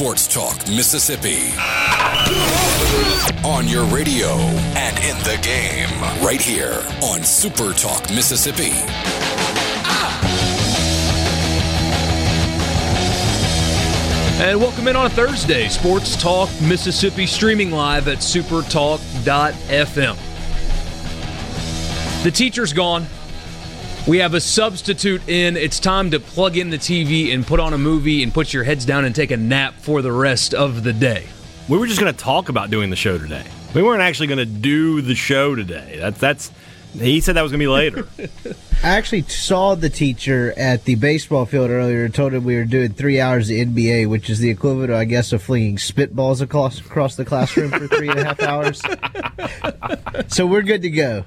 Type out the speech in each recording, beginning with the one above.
Sports Talk Mississippi. On your radio and in the game, right here on Super Talk Mississippi. And welcome in on a Thursday, Sports Talk Mississippi, streaming live at supertalk.fm. The teacher's gone. We have a substitute in. It's time to plug in the TV and put on a movie and put your heads down and take a nap for the rest of the day. We were just going to talk about doing the show today. We weren't actually going to do the show today. That's that's. He said that was going to be later. I actually saw the teacher at the baseball field earlier and told him we were doing three hours of NBA, which is the equivalent, I guess, of flinging spitballs across, across the classroom for three and a half hours. so we're good to go.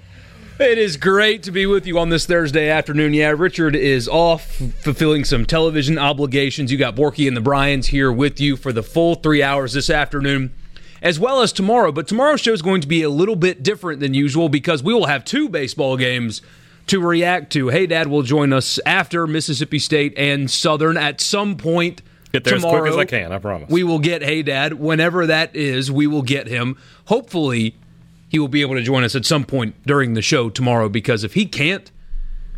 It is great to be with you on this Thursday afternoon. Yeah, Richard is off fulfilling some television obligations. You got Borky and the Bryans here with you for the full three hours this afternoon as well as tomorrow. But tomorrow's show is going to be a little bit different than usual because we will have two baseball games to react to. Hey, Dad will join us after Mississippi State and Southern at some point. Get there tomorrow. as quick as I can, I promise. We will get Hey Dad whenever that is. We will get him. Hopefully, he will be able to join us at some point during the show tomorrow because if he can't,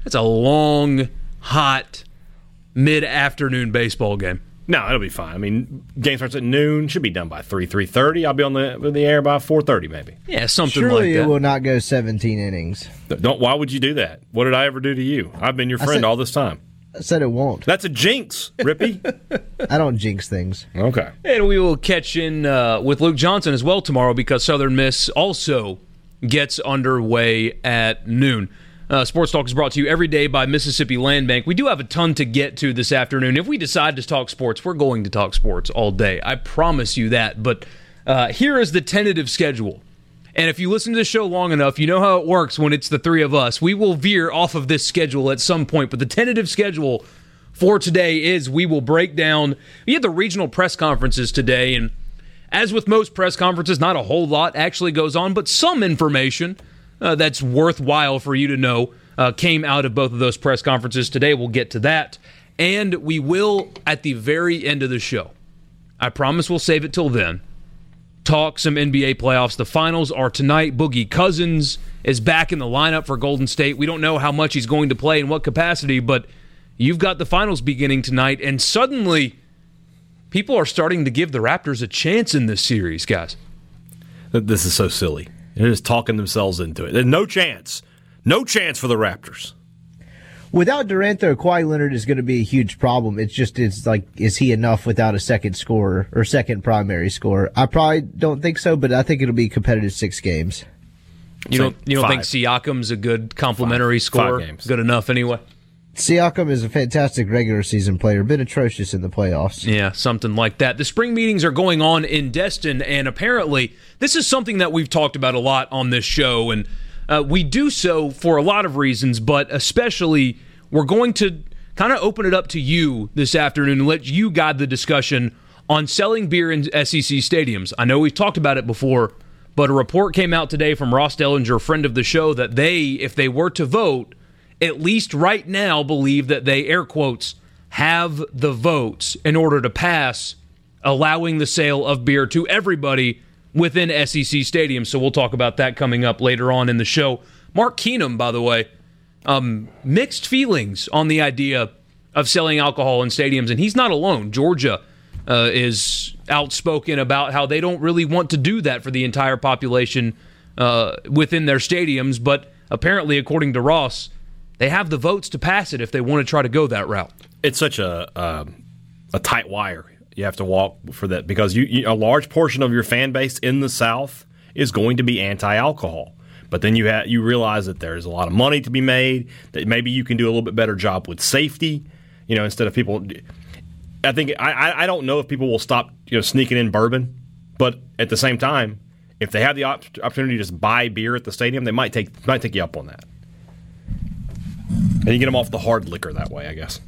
it's a long, hot, mid afternoon baseball game. No, it'll be fine. I mean, game starts at noon. Should be done by three three thirty. I'll be on the the air by four thirty, maybe. Yeah, something Surely like that. it will not go 17 innings. Don't. Why would you do that? What did I ever do to you? I've been your friend said- all this time. I said it won't. That's a jinx, Rippy. I don't jinx things. okay. And we will catch in uh, with Luke Johnson as well tomorrow because Southern Miss also gets underway at noon. Uh, Sports Talk is brought to you every day by Mississippi Land Bank. We do have a ton to get to this afternoon. If we decide to talk sports, we're going to talk sports all day. I promise you that. But uh, here is the tentative schedule. And if you listen to the show long enough, you know how it works when it's the three of us. We will veer off of this schedule at some point, but the tentative schedule for today is we will break down. We had the regional press conferences today, and as with most press conferences, not a whole lot actually goes on, but some information uh, that's worthwhile for you to know uh, came out of both of those press conferences today. We'll get to that. And we will, at the very end of the show, I promise we'll save it till then, talk some NBA playoffs. The finals are tonight. Boogie Cousins is back in the lineup for Golden State. We don't know how much he's going to play in what capacity, but you've got the finals beginning tonight, and suddenly people are starting to give the Raptors a chance in this series, guys. This is so silly. They're just talking themselves into it. There's no chance. No chance for the Raptors. Without Durant, though, Kawhi Leonard is going to be a huge problem. It's just, it's like, is he enough without a second scorer or second primary scorer? I probably don't think so, but I think it'll be competitive six games. You Say don't you don't think five. Siakam's a good complimentary Five. Five scorer? games. Good enough anyway. Siakam is a fantastic regular season player, been atrocious in the playoffs. Yeah, something like that. The spring meetings are going on in Destin, and apparently, this is something that we've talked about a lot on this show, and uh, we do so for a lot of reasons, but especially we're going to kind of open it up to you this afternoon and let you guide the discussion on selling beer in SEC stadiums. I know we've talked about it before, but a report came out today from Ross Dellenger, friend of the show, that they, if they were to vote, at least right now believe that they air quotes have the votes in order to pass allowing the sale of beer to everybody within SEC stadiums. So we'll talk about that coming up later on in the show. Mark Keenum, by the way, um, mixed feelings on the idea of selling alcohol in stadiums, and he's not alone. Georgia uh, is outspoken about how they don't really want to do that for the entire population uh, within their stadiums, but apparently, according to Ross, they have the votes to pass it if they want to try to go that route. It's such a um, a tight wire you have to walk for that because you, you a large portion of your fan base in the South is going to be anti-alcohol. But then you ha- you realize that there's a lot of money to be made. That maybe you can do a little bit better job with safety. You know, instead of people. I think I, I don't know if people will stop you know sneaking in bourbon, but at the same time, if they have the op- opportunity to just buy beer at the stadium, they might take might take you up on that. And you get them off the hard liquor that way, I guess.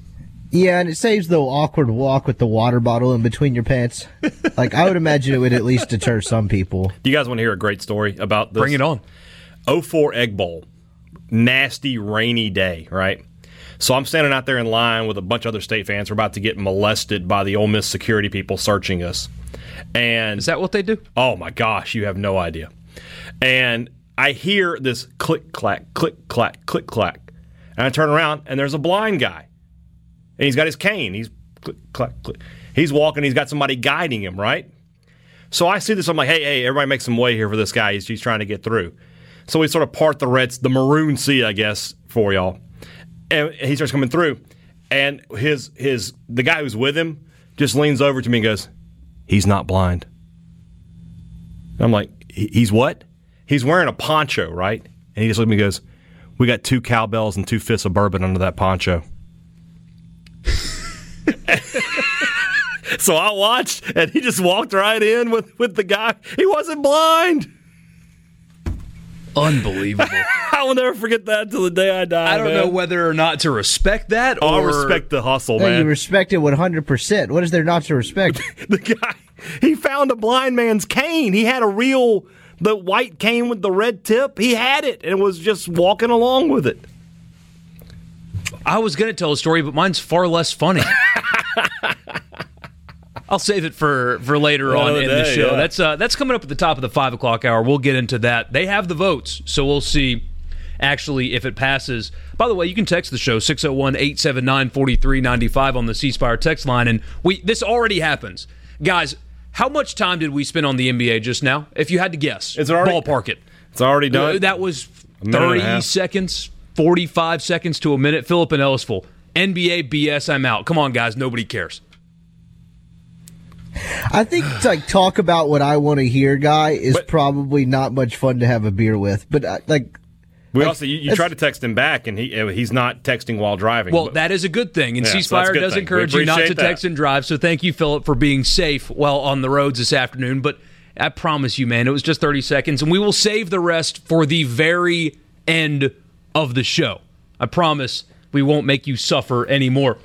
Yeah, and it saves the awkward walk with the water bottle in between your pants. like I would imagine it would at least deter some people. Do you guys want to hear a great story about this? Bring it on. 04 Egg Bowl. Nasty, rainy day, right? So I'm standing out there in line with a bunch of other state fans. We're about to get molested by the Ole Miss security people searching us. And Is that what they do? oh my gosh, you have no idea. And I hear this click clack, click clack, click clack. And I turn around and there's a blind guy. And he's got his cane. He's click clack, click. He's walking, he's got somebody guiding him, right? So I see this, I'm like, hey, hey, everybody make some way here for this guy. He's, he's trying to get through. So we sort of part the reds, the maroon sea, I guess, for y'all. And he starts coming through. And his his the guy who's with him just leans over to me and goes, He's not blind. I'm like, he's what? He's wearing a poncho, right? And he just looks at me and goes, We got two cowbells and two fists of bourbon under that poncho. so I watched, and he just walked right in with, with the guy. He wasn't blind. Unbelievable. I will never forget that till the day I die. I don't man. know whether or not to respect that Oh, I or respect the hustle, Hey, you respect it 100%. What is there not to respect? the guy, he found a blind man's cane. He had a real, the white cane with the red tip. He had it and was just walking along with it. I was going to tell a story, but mine's far less funny. I'll save it for for later on in the show. yeah. That's uh, that's coming up at the top of the five o'clock hour. We'll get into that. They have the votes, so we'll see actually if it passes. By the way, you can text the show 601-879-4395 on the C Spire text line, and we this already happens, guys. How much time did we spend on the NBA just now? If you had to guess, Is it already- ballpark it? It's already done. That was minute and 30 half. seconds, 45 seconds to a minute. Philip and Ellisville. NBA BS, I'm out. Come on, guys. Nobody cares. I think to, like talk about what I want to hear, guy, is But- probably not much fun to have a beer with. But uh, like, we like, also you, you try to text him back, and he uh, he's not texting while driving. Well, but- that is a good thing. And Yeah, C so that's a Spire good does thing. encourage you not to that. text and drive. So thank you, Philip, for being safe while on the roads this afternoon. But I promise you, man, it was just 30 seconds. And we will save the rest for the very end of the show. I promise we won't make you suffer anymore.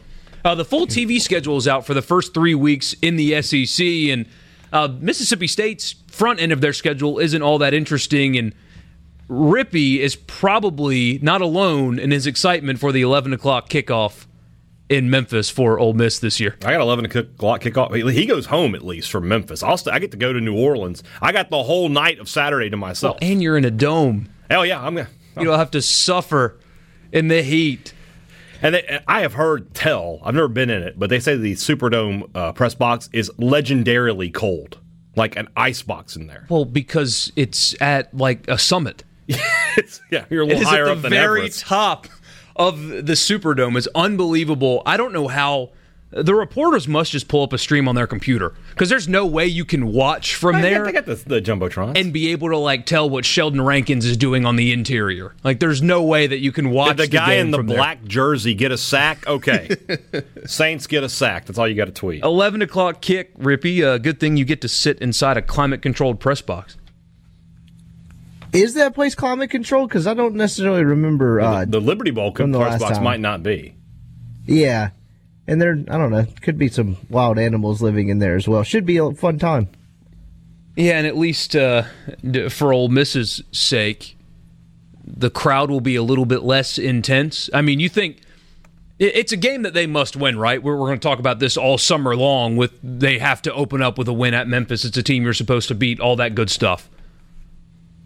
Uh, the full TV schedule is out for the first three weeks in the SEC, and uh, Mississippi State's front end of their schedule isn't all that interesting. And Rippy is probably not alone in his excitement for the 11 o'clock kickoff in Memphis for Ole Miss this year. I got 11 o'clock kickoff. He- goes home at least from Memphis. I'll st- I get to go to New Orleans. I got the whole night of Saturday to myself. And you're in a dome. Hell yeah, I'm gonna. You don't have to suffer in the heat. And they, I have heard tell. I've never been in it, but they say the Superdome uh, press box is legendarily cold, like an ice box in there. Well, because it's at like a summit. Yeah, you're a It little higher at the up than very Everest. top of the Superdome. It's unbelievable. I don't know how the reporters must just pull up a stream on their computer because there's no way you can watch from They there. they got the, the jumbotron. and be able to like tell what Sheldon Rankins is doing on the interior. Like, there's no way that you can watch Did the guy game in the from there. black jersey get a sack? Okay, Saints get a sack. That's all you got to tweet. 11 o'clock kick, Rippy. Uh, good thing you get to sit inside a climate controlled press box. is that place climate controlled? Because I don't necessarily remember. Uh, the Liberty Bowl the press box time. might not be. yeah, and there, I don't know. Could be some wild animals living in there as well. Should be a fun time. Yeah, and at least uh, for Ole Miss's sake, the crowd will be a little bit less intense. I mean, you think it's a game that they must win, right? We're, we're going to talk about this all summer long. With they have to open up with a win at Memphis. It's a team you're supposed to beat. All that good stuff.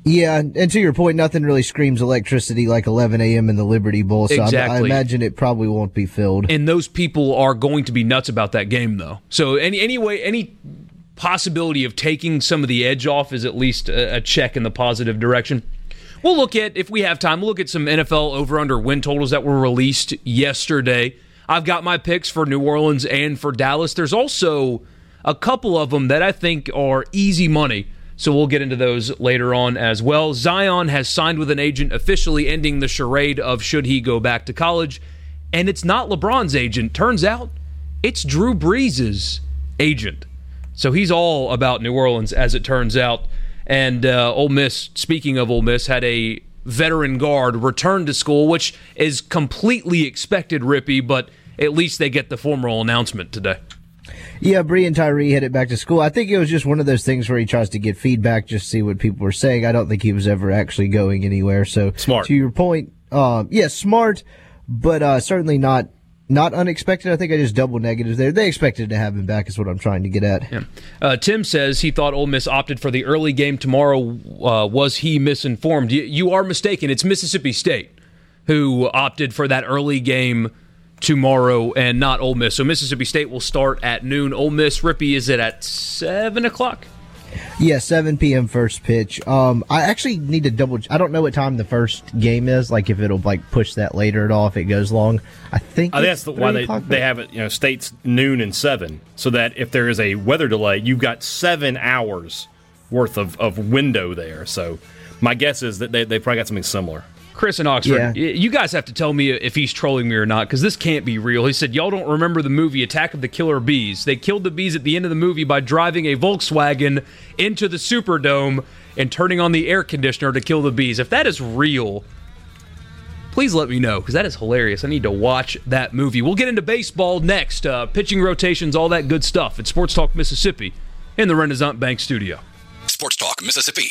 Yeah, and to your point, nothing really screams electricity like 11 a.m. in the Liberty Bowl. So I, I imagine it probably won't be filled. and those people are going to be nuts about that game though so any anyway any possibility of taking some of the edge off is at least a, a check in the positive direction we'll look at if we have time we'll look at some nfl over under win totals that were released yesterday i've got my picks for new orleans and for dallas there's also a couple of them that i think are easy money so we'll get into those later on as well. Zion has signed with an agent, officially ending the charade of should he go back to college. And it's not LeBron's agent. Turns out it's Drew Brees' agent. So he's all about New Orleans, as it turns out. And uh, Ole Miss, speaking of Ole Miss, had a veteran guard return to school, which is completely expected, Rippy, but at least they get the formal announcement today. Yeah, Breein Tyree headed back to school. I think it was just one of those things where he tries to get feedback, just see what people were saying. I don't think he was ever actually going anywhere. So smart. To your point, um, yeah, smart, but uh, certainly not not unexpected. I think I just double negative there. They expected to have him back, is what I'm trying to get at. Yeah. Uh, Tim says he thought Ole Miss opted for the early game tomorrow. Uh, was he misinformed? You, you are mistaken. It's Mississippi State who opted for that early game tomorrow and not Ole Miss. So Mississippi State will start at noon. Ole Miss, Rippy, is it at 7 o'clock? Yeah, 7 p.m. first pitch. Um, I actually need to double. I don't know what time the first game is. Like if it'll like push that later at all if it goes long. I think. I that's the, why they they have it. You know, states noon and seven, so that if there is a weather delay, you've got seven hours worth of, of window there. So my guess is that they they probably got something similar. Chris in Oxford, yeah. you guys have to tell me if he's trolling me or not because this can't be real. He said, Y'all don't remember the movie Attack of the Killer Bees. They killed the bees at the end of the movie by driving a Volkswagen into the Superdome and turning on the air conditioner to kill the bees. If that is real, please let me know because that is hilarious. I need to watch that movie. We'll get into baseball next, uh, pitching rotations, all that good stuff at Sports Talk Mississippi in the Renaissance Bank studio. Sports Talk Mississippi.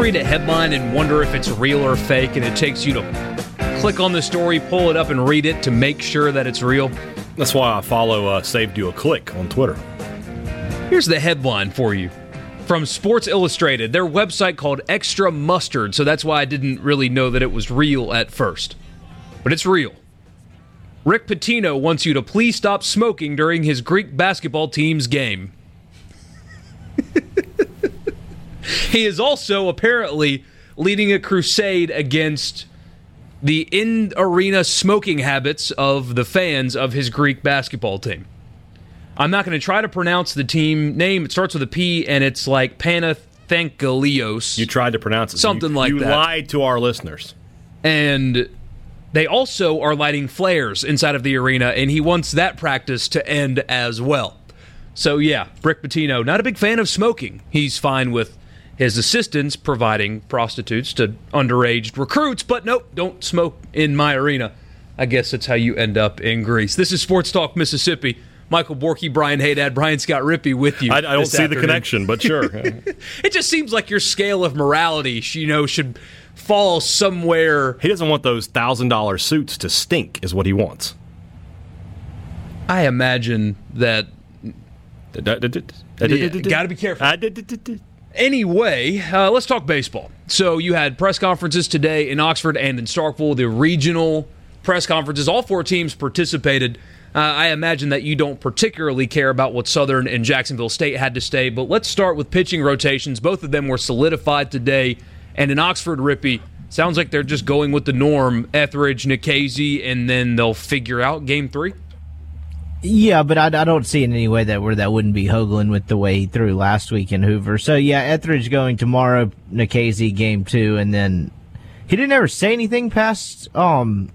Read a headline and wonder if it's real or fake, and it takes you to click on the story, pull it up, and read it to make sure that it's real. That's why I follow uh, Saved You a Click on Twitter. Here's the headline for you from Sports Illustrated, their website called Extra Mustard, so that's why I didn't really know that it was real at first. But it's real. Rick Pitino wants you to please stop smoking during his Greek basketball team's game. he is also apparently leading a crusade against the in arena smoking habits of the fans of his Greek basketball team. I'm not going to try to pronounce the team name. It starts with a P and it's like Panathinaikos. You tried to pronounce it. Something you, like you that. You lied to our listeners. And they also are lighting flares inside of the arena, and he wants that practice to end as well. So, yeah, Rick Pitino, not a big fan of smoking. He's fine with his assistants providing prostitutes to underage recruits, but nope, don't smoke in my arena. I guess that's how you end up in Greece. This is Sports Talk Mississippi. Michael Borky, Brian Haydad, Brian Scott Rippey with you. I, I don't see afternoon. the connection, but sure. it just seems like your scale of morality, you know, should fall somewhere. He doesn't want those thousand dollar suits to stink, is what he wants. I imagine that. Got to be careful. Anyway, uh, let's talk baseball. So you had press conferences today in Oxford and in Starkville, the regional press conferences. All four teams participated. Uh, I imagine that you don't particularly care about what Southern and Jacksonville State had to say, but let's start with pitching rotations. Both of them were solidified today, and in Oxford, Rippy, sounds like they're just going with the norm: Etheridge, Nikhazy, and then they'll figure out Game Three. Yeah, but I, I, don't see in any way that where that wouldn't be Hoglund with the way he threw last week in Hoover. So yeah, Etheridge going tomorrow, Nikhazy game two, and then he didn't ever say anything past um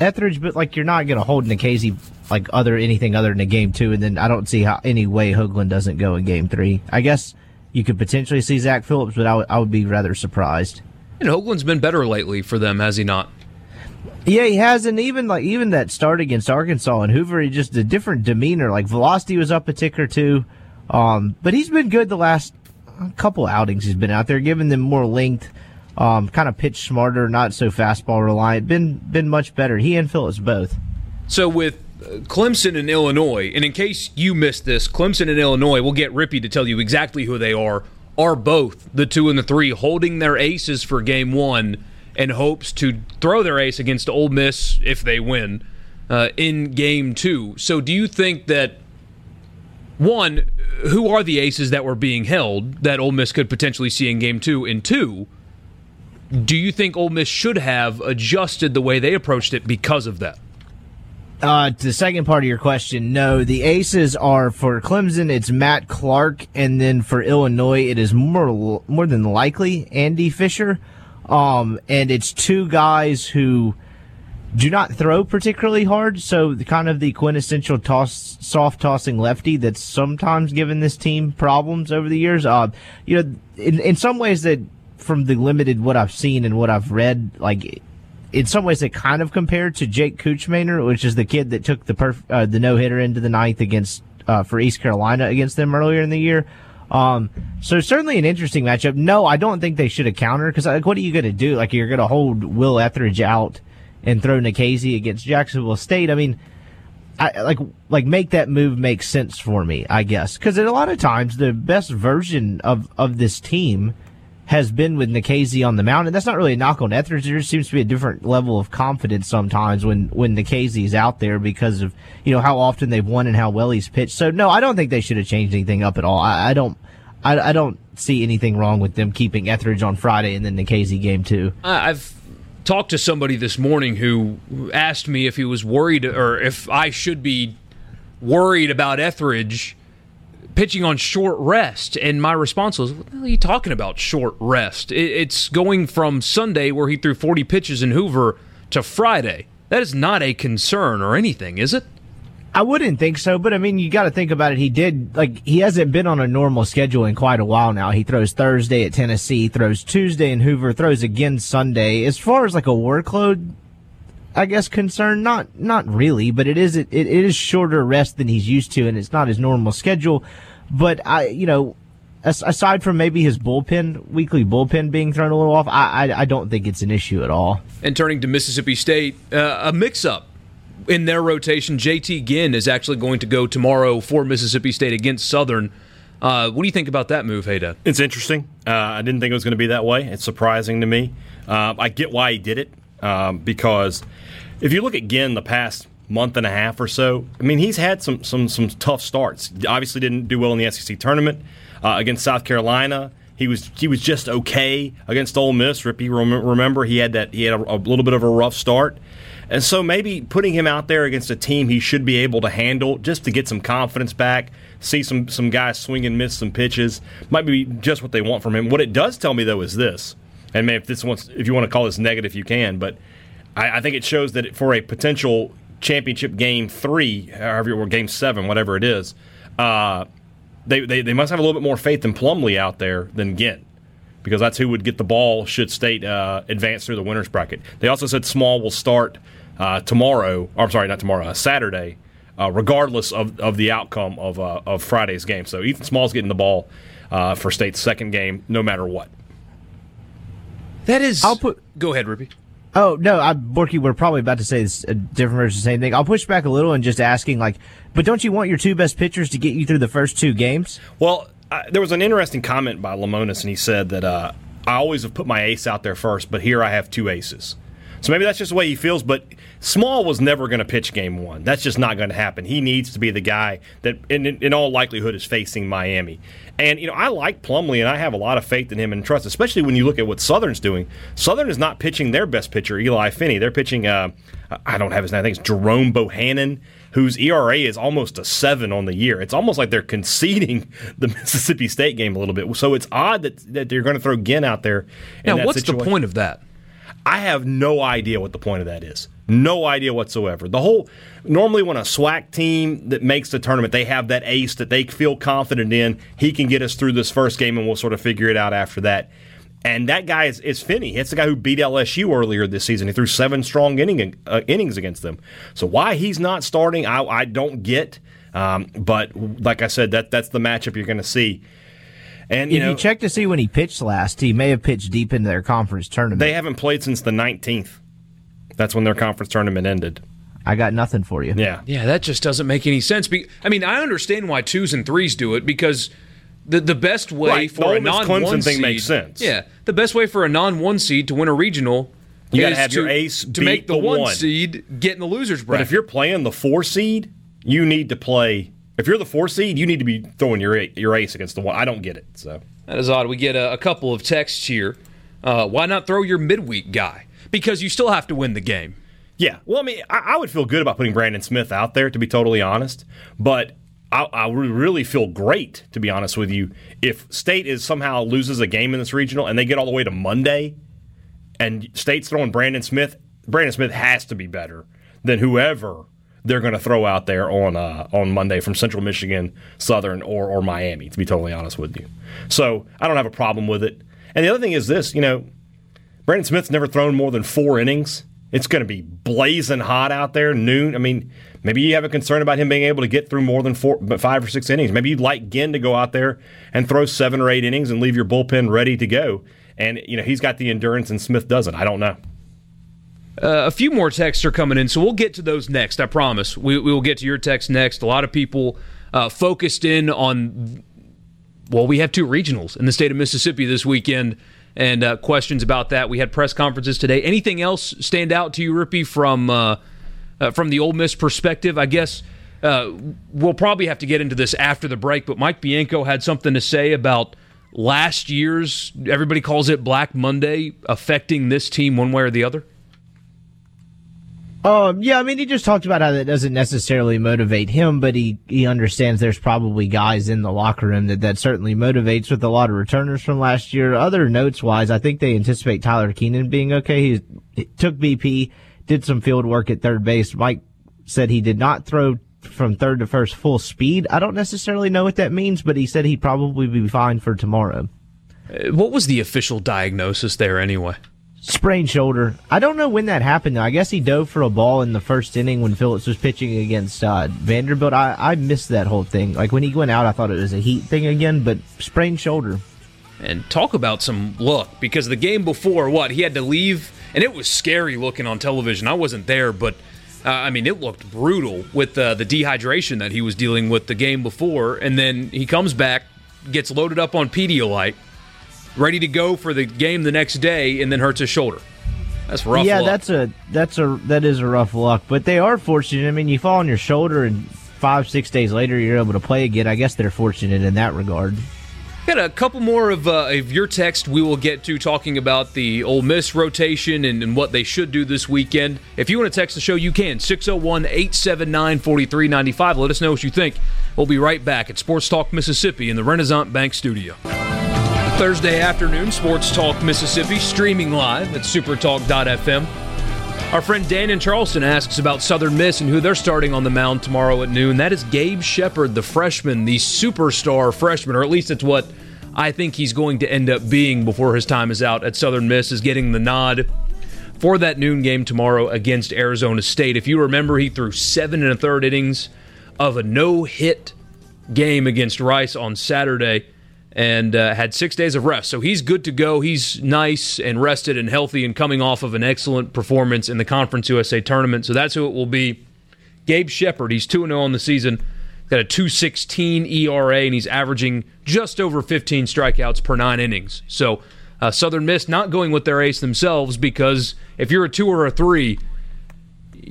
Etheridge, but like you're not gonna hold Nikhazy like other anything other than a game two, and then I don't see how any way Hoglund doesn't go in game three. I guess you could potentially see Zach Phillips, but I, w- I would be rather surprised. And Hoglund's been better lately for them, has he not? Yeah, he has, and even like even that start against Arkansas and Hoover, he just a different demeanor. Like velocity was up a tick or two, um, but he's been good the last couple outings. He's been out there, giving them more length, um, kind of pitch smarter, not so fastball reliant. Been been much better. He and Phillips both. So with Clemson and Illinois, and in case you missed this, Clemson and Illinois, we'll get Rippy to tell you exactly who they are. Are both the two and the three holding their aces for Game One? And hopes to throw their ace against Ole Miss if they win uh, in game two. So, do you think that one, who are the aces that were being held that Ole Miss could potentially see in game two? And two, do you think Ole Miss should have adjusted the way they approached it because of that? Uh, to the second part of your question, no. The aces are for Clemson. It's Matt Clark, and then for Illinois, it is more more than likely Andy Fisher. Um, and it's two guys who do not throw particularly hard. So the kind of the quintessential toss, soft tossing lefty that's sometimes given this team problems over the years. Uh, you know, in, in some ways that from the limited what I've seen and what I've read, like in some ways they kind of compared to Jake Kuchmaner, which is the kid that took the perf- uh, the no hitter into the ninth against uh, for East Carolina against them earlier in the year. Um, so certainly an interesting matchup. No, I don't think they should have countered because like, what are you going to do? Like you're going to hold Will Etheridge out and throw Nikhazy against Jacksonville State. I mean, I like like make that move make sense for me, I guess, because a lot of times the best version of of this team has been with Nikhazy on the mound, and that's not really a knock on Etheridge. There seems to be a different level of confidence sometimes when when Nikhazy's out there because of you know how often they've won and how well he's pitched. So no, I don't think they should have changed anything up at all. I, I don't. I, I, don't see anything wrong with them keeping Etheridge on Friday and then Nikhazy game two. I've talked to somebody this morning who asked me if he was worried or if I should be worried about Etheridge pitching on short rest. And my response was, What are you talking about, short rest? It's going from Sunday, where he threw 40 pitches in Hoover, to Friday. That is not a concern or anything, is it? I wouldn't think so, but I mean, you got to think about it. He did, like, he hasn't been on a normal schedule in quite a while now. He throws Thursday at Tennessee, throws Tuesday in Hoover, throws again Sunday. As far as like a workload, I guess concern, not not really, but it is it, it is shorter rest than he's used to, and it's not his normal schedule. But I, you know, aside from maybe his bullpen weekly bullpen being thrown a little off, I I, I don't think it's an issue at all. And turning to Mississippi State, uh, a mix up in their rotation. JT Ginn is actually going to go tomorrow for Mississippi State against Southern. Uh, what do you think about that move, Hayda? It's interesting. Uh, I didn't think it was going to be that way. It's surprising to me. Uh, I get why he did it um, because if you look at Ginn the past month and a half or so, I mean, he's had some some some tough starts. Obviously, didn't do well in the SEC tournament uh, against South Carolina. He was he was just okay against Ole Miss. Rippy, remember he had that he had a, a little bit of a rough start. And so maybe putting him out there against a team he should be able to handle just to get some confidence back, see some some guys swing and miss some pitches, might be just what they want from him. What it does tell me though is this, and maybe if this wants, if you want to call this negative, you can, but I, I think it shows that for a potential championship game three, however, or game seven, whatever it is, uh, they, they, they must have a little bit more faith in Plumlee out there than Ginn because that's who would get the ball should State uh, advance through the winners bracket. They also said Small will start uh, tomorrow. Or, I'm sorry, not tomorrow, uh, Saturday, uh, regardless of, of the outcome of uh, of Friday's game. So Ethan Small's getting the ball uh, for State's second game, no matter what. That is. I'll put. Go ahead, Ruby. Oh no, I, Borky, we're probably about to say this, a different version of the same thing. I'll push back a little and just asking, like, but don't you want your two best pitchers to get you through the first two games? Well, I, there was an interesting comment by Lemonis, and he said that uh, I always have put my ace out there first, but here I have two aces. So maybe that's just the way he feels, but Small was never going to pitch game one. That's just not going to happen. He needs to be the guy that, in, in, all likelihood, is facing Miami. And, you know, I like Plumlee, and I have a lot of faith in him and trust, especially when you look at what Southern's doing. Southern is not pitching their best pitcher, Eli Finney. They're pitching, uh, I don't have his name, I think it's Jerome Bohannon whose ERA is almost a seven on the year. It's almost like they're conceding the Mississippi State game a little bit. So it's odd that, that they're going to throw Ginn out there. now, what's situation. the point of that? I have no idea what the point of that is. No idea whatsoever. The whole normally when a SWAC team that makes the tournament, they have that ace that they feel confident in. He can get us through this first game, and we'll sort of figure it out after that. And that guy is, is Finney. It's the guy who beat LSU earlier this season. He threw seven strong inning, uh, innings against them. So why he's not starting, I, I don't get. Um, but like I said, that that's the matchup you're going to see. And you if know, you check to see when he pitched last, he may have pitched deep into their conference tournament. They haven't played since the 19th. That's when their conference tournament ended. I got nothing for you. Yeah, yeah, that just doesn't make any sense. I mean, I understand why twos and threes do it because the the best way right. for the a non one thing seed makes sense. Yeah, the best way for a non one seed to win a regional You got to is have your ace to beat make the, the one, one. seed get in the losers But bracket. if you're playing the four seed, you need to play. If you're the four seed, you need to be throwing your your ace against the one. I don't get it. So That is odd. We get a, a couple of texts here. Uh, why not throw your midweek guy? Because you still have to win the game. yeah, well, I mean, I, I would feel good about putting Brandon Smith out there to be totally honest, but. I, I would really feel great, to be honest with you, if State is somehow loses a game in this regional and they get all the way to Monday, and State's throwing Brandon Smith. Brandon Smith has to be better than whoever they're going to throw out there on uh, on Monday from Central Michigan, Southern, or or Miami. To be totally honest with you, so I don't have a problem with it. And the other thing is this, you know, Brandon Smith's never thrown more than four innings. It's going to be blazing hot out there, noon. I mean, maybe you have a concern about him being able to get through more than four, but five or six innings. Maybe you'd like Ginn to go out there and throw seven or eight innings and leave your bullpen ready to go. And you know he's got the endurance, and Smith doesn't. I don't know. Uh, a few more texts are coming in, so we'll get to those next. I promise. We, we will get to your text next. A lot of people uh, focused in on. Well, we have two regionals in the state of Mississippi this weekend, and uh, questions about that. We had press conferences today. Anything else stand out to you, Rippy, from uh, uh, from the Ole Miss perspective? I guess uh, we'll probably have to get into this after the break. But Mike Bianco had something to say about last year's. Everybody calls it Black Monday, affecting this team one way or the other. Um, yeah, I mean, he just talked about how that doesn't necessarily motivate him, but he, he understands there's probably guys in the locker room that that certainly motivates with a lot of returners from last year. Other notes wise, I think they anticipate Tyler Keenan being okay. He, took BP, did some field work at third base. Mike said he did not throw from third to first full speed. I don't necessarily know what that means, but he said he'd probably be fine for tomorrow. What was the official diagnosis there anyway? Sprained shoulder. I don't know when that happened. Though. I guess he dove for a ball in the first inning when Phillips was pitching against uh, Vanderbilt. I, I missed that whole thing. Like when he went out, I thought it was a heat thing again, but sprained shoulder. And talk about some luck because the game before, what he had to leave, and it was scary looking on television. I wasn't there, but uh, I mean, it looked brutal with uh, the dehydration that he was dealing with the game before, and then he comes back, gets loaded up on Pedialyte, ready to go for the game the next day, and then hurts his shoulder. That's rough. yeah, luck. that's a that's a that is a rough luck. But they are fortunate. I mean, you fall on your shoulder, and five six days later, you're able to play again. I guess they're fortunate in that regard. Got a couple more of, uh, of your text we will get to talking about the Ole Miss rotation and, and what they should do this weekend. If you want to text the show, you can. 601 879 4395. Let us know what you think. We'll be right back at Sports Talk Mississippi in the Renaissance Bank Studio. Thursday afternoon, Sports Talk Mississippi, streaming live at supertalk.fm. Our friend Dan in Charleston asks about Southern Miss and who they're starting on the mound tomorrow at noon. That is Gabe Shepard, the freshman, the superstar freshman, or at least it's what I think he's going to end up being before his time is out at Southern Miss, is getting the nod for that noon game tomorrow against Arizona State. If you remember, he threw seven and a third innings of a no hit game against Rice on Saturday and uh, had six days of rest. So he's good to go. He's nice and rested and healthy and coming off of an excellent performance in the Conference USA tournament. So that's who it will be. Gabe Shepard, he's 2 0 on the season, got a 216 ERA, and he's averaging just over 15 strikeouts per nine innings. So uh, Southern Miss not going with their ace themselves because if you're a two or a three,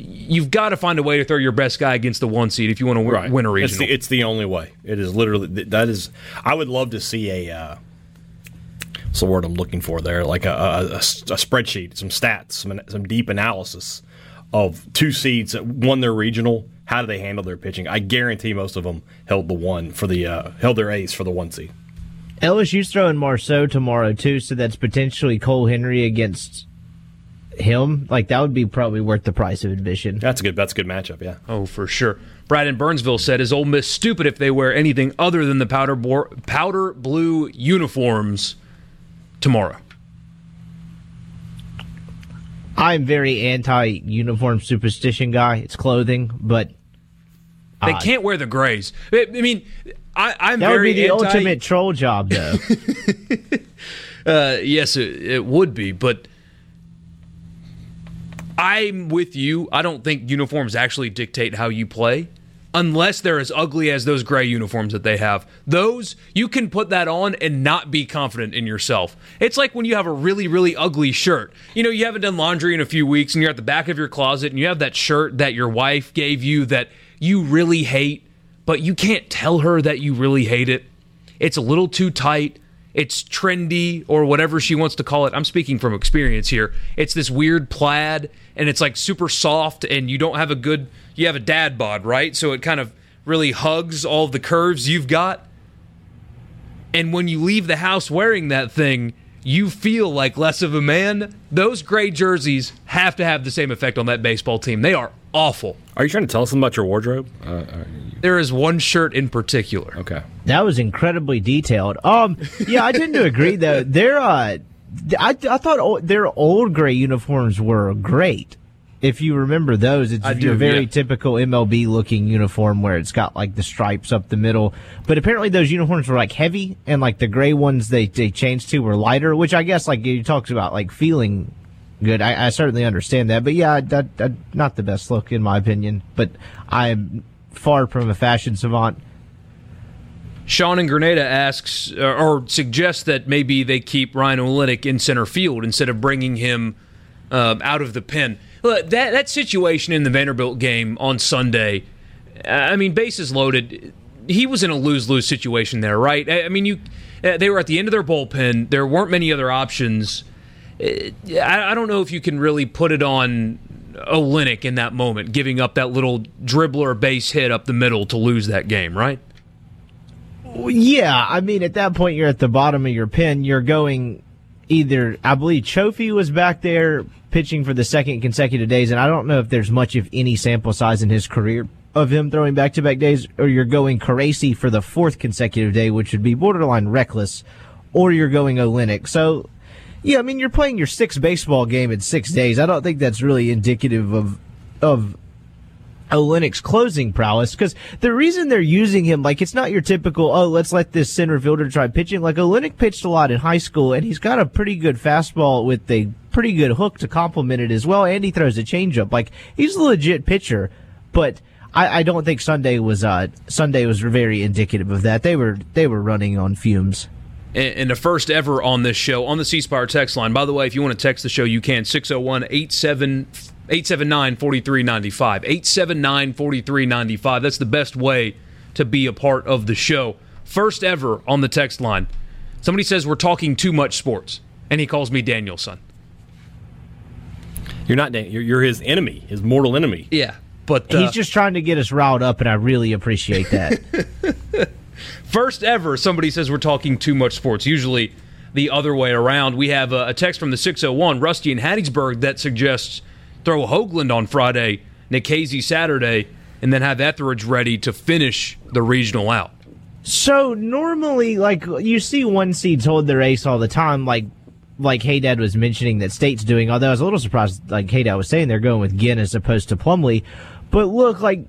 you've got to find a way to throw your best guy against the one seed if you want to w- win a It's regional. the, it's the only way. It is literally that is. I would love to see a. Uh, what's the word I'm looking for there? Like a spreadsheet, some stats, some some deep analysis of two seeds that won their regional. How do they handle their pitching? I guarantee most of them held the one for the uh, held their ace for the one seed. LSU's throwing Marceaux tomorrow too, so that's potentially Cole Henry against him. Like that would be probably worth the price of admission. That's a good. That's a good matchup. Yeah. Oh, for sure. Brad in Burnsville said, "Is Ole Miss stupid if they wear anything other than the powder bor- powder blue uniforms tomorrow?" I'm very anti uniform superstition guy. It's clothing, but They Uh, can't wear the grays. I, I mean, I, I'm that would be the anti- ultimate troll job, though. Uh, yes, it, it would be, but I'm with you. I don't think uniforms actually dictate how you play. unless they're as ugly as those gray uniforms that they have. Those, you can put that on and not be confident in yourself. It's like when you have a really, really ugly shirt. You know, you haven't done laundry in a few weeks and you're at the back of your closet and you have that shirt that your wife gave you that you really hate, but you can't tell her that you really hate it. It's a little too tight. It's trendy or whatever she wants to call it. I'm speaking from experience here. It's this weird plaid and it's like super soft and you don't have a good you have a dad bod, right? So it kind of really hugs all the curves you've got. And when you leave the house wearing that thing, you feel like less of a man. Those gray jerseys have to have the same effect on that baseball team. They are awful. Are you trying to tell us something about your wardrobe? Uh, There is one shirt in particular. okay. That was incredibly detailed. Um, yeah, I tend to agree though. Their, uh, I, I thought o- their old gray uniforms were great. If you remember those, it's I do, your very yeah. typical MLB looking uniform where it's got like the stripes up the middle. But apparently those uniforms were like heavy and like the gray ones they, they changed to were lighter, which I guess like you talked about like feeling good. I, I certainly understand that, but yeah, that, not the best look in my opinion. But I'm far from a fashion savant. Sean in Grenada asks or, or suggests that maybe they keep Ryan Olenek in center field instead of bringing him um, out of the pen. Look, that that situation in the Vanderbilt game on Sunday, I mean, bases loaded. He was in a lose lose situation there, right? I mean, you uh, they were at the end of their bullpen. There weren't many other options. Uh, I, don't know if you can really put it on Olenek in that moment, giving up that little dribbler base hit up the middle to lose that game, right? Yeah, I mean, at that point, you're at the bottom of your pen. You're going either, I believe Cioffi was back there pitching for the second consecutive days, and I don't know if there's much of any sample size in his career of him throwing back to back days, or you're going Caracci for the fourth consecutive day, which would be borderline reckless, or you're going Olenek. So, yeah, I mean, you're playing your sixth baseball game in six days. I don't think that's really indicative of, of Olenek's closing prowess because the reason they're using him, like, it's not your typical, oh, let's let this center fielder try pitching. Like, Olenek pitched a lot in high school and he's got a pretty good fastball with a pretty good hook to complement it as well. And he throws a changeup. Like, he's a legit pitcher, but I, I don't think Sunday was, uh, Sunday was very indicative of that. They were, they were running on fumes. and the first ever on this show on the C Spire text line. By the way, if you want to text the show, you can 601 879 4395. 879 4395. That's the best way to be a part of the show. First ever on the text line. Somebody says we're talking too much sports, and he calls me Danielson. You're not. Dan- You're, you're his enemy, his mortal enemy. Yeah, but uh, He's just trying to get us riled up and I really appreciate that. First ever, somebody says we're talking too much sports. Usually the other way around. We have a, a text from the 601, Rusty in Hattiesburg, that suggests throw Hoglund on Friday, Nikhazy Saturday, and then have Etheridge ready to finish the regional out. So normally, like you see one seeds hold their ace all the time, like like Haydad was mentioning that State's doing. Although I was a little surprised, like Haydad was saying, they're going with Ginn as opposed to Plumlee. But look, like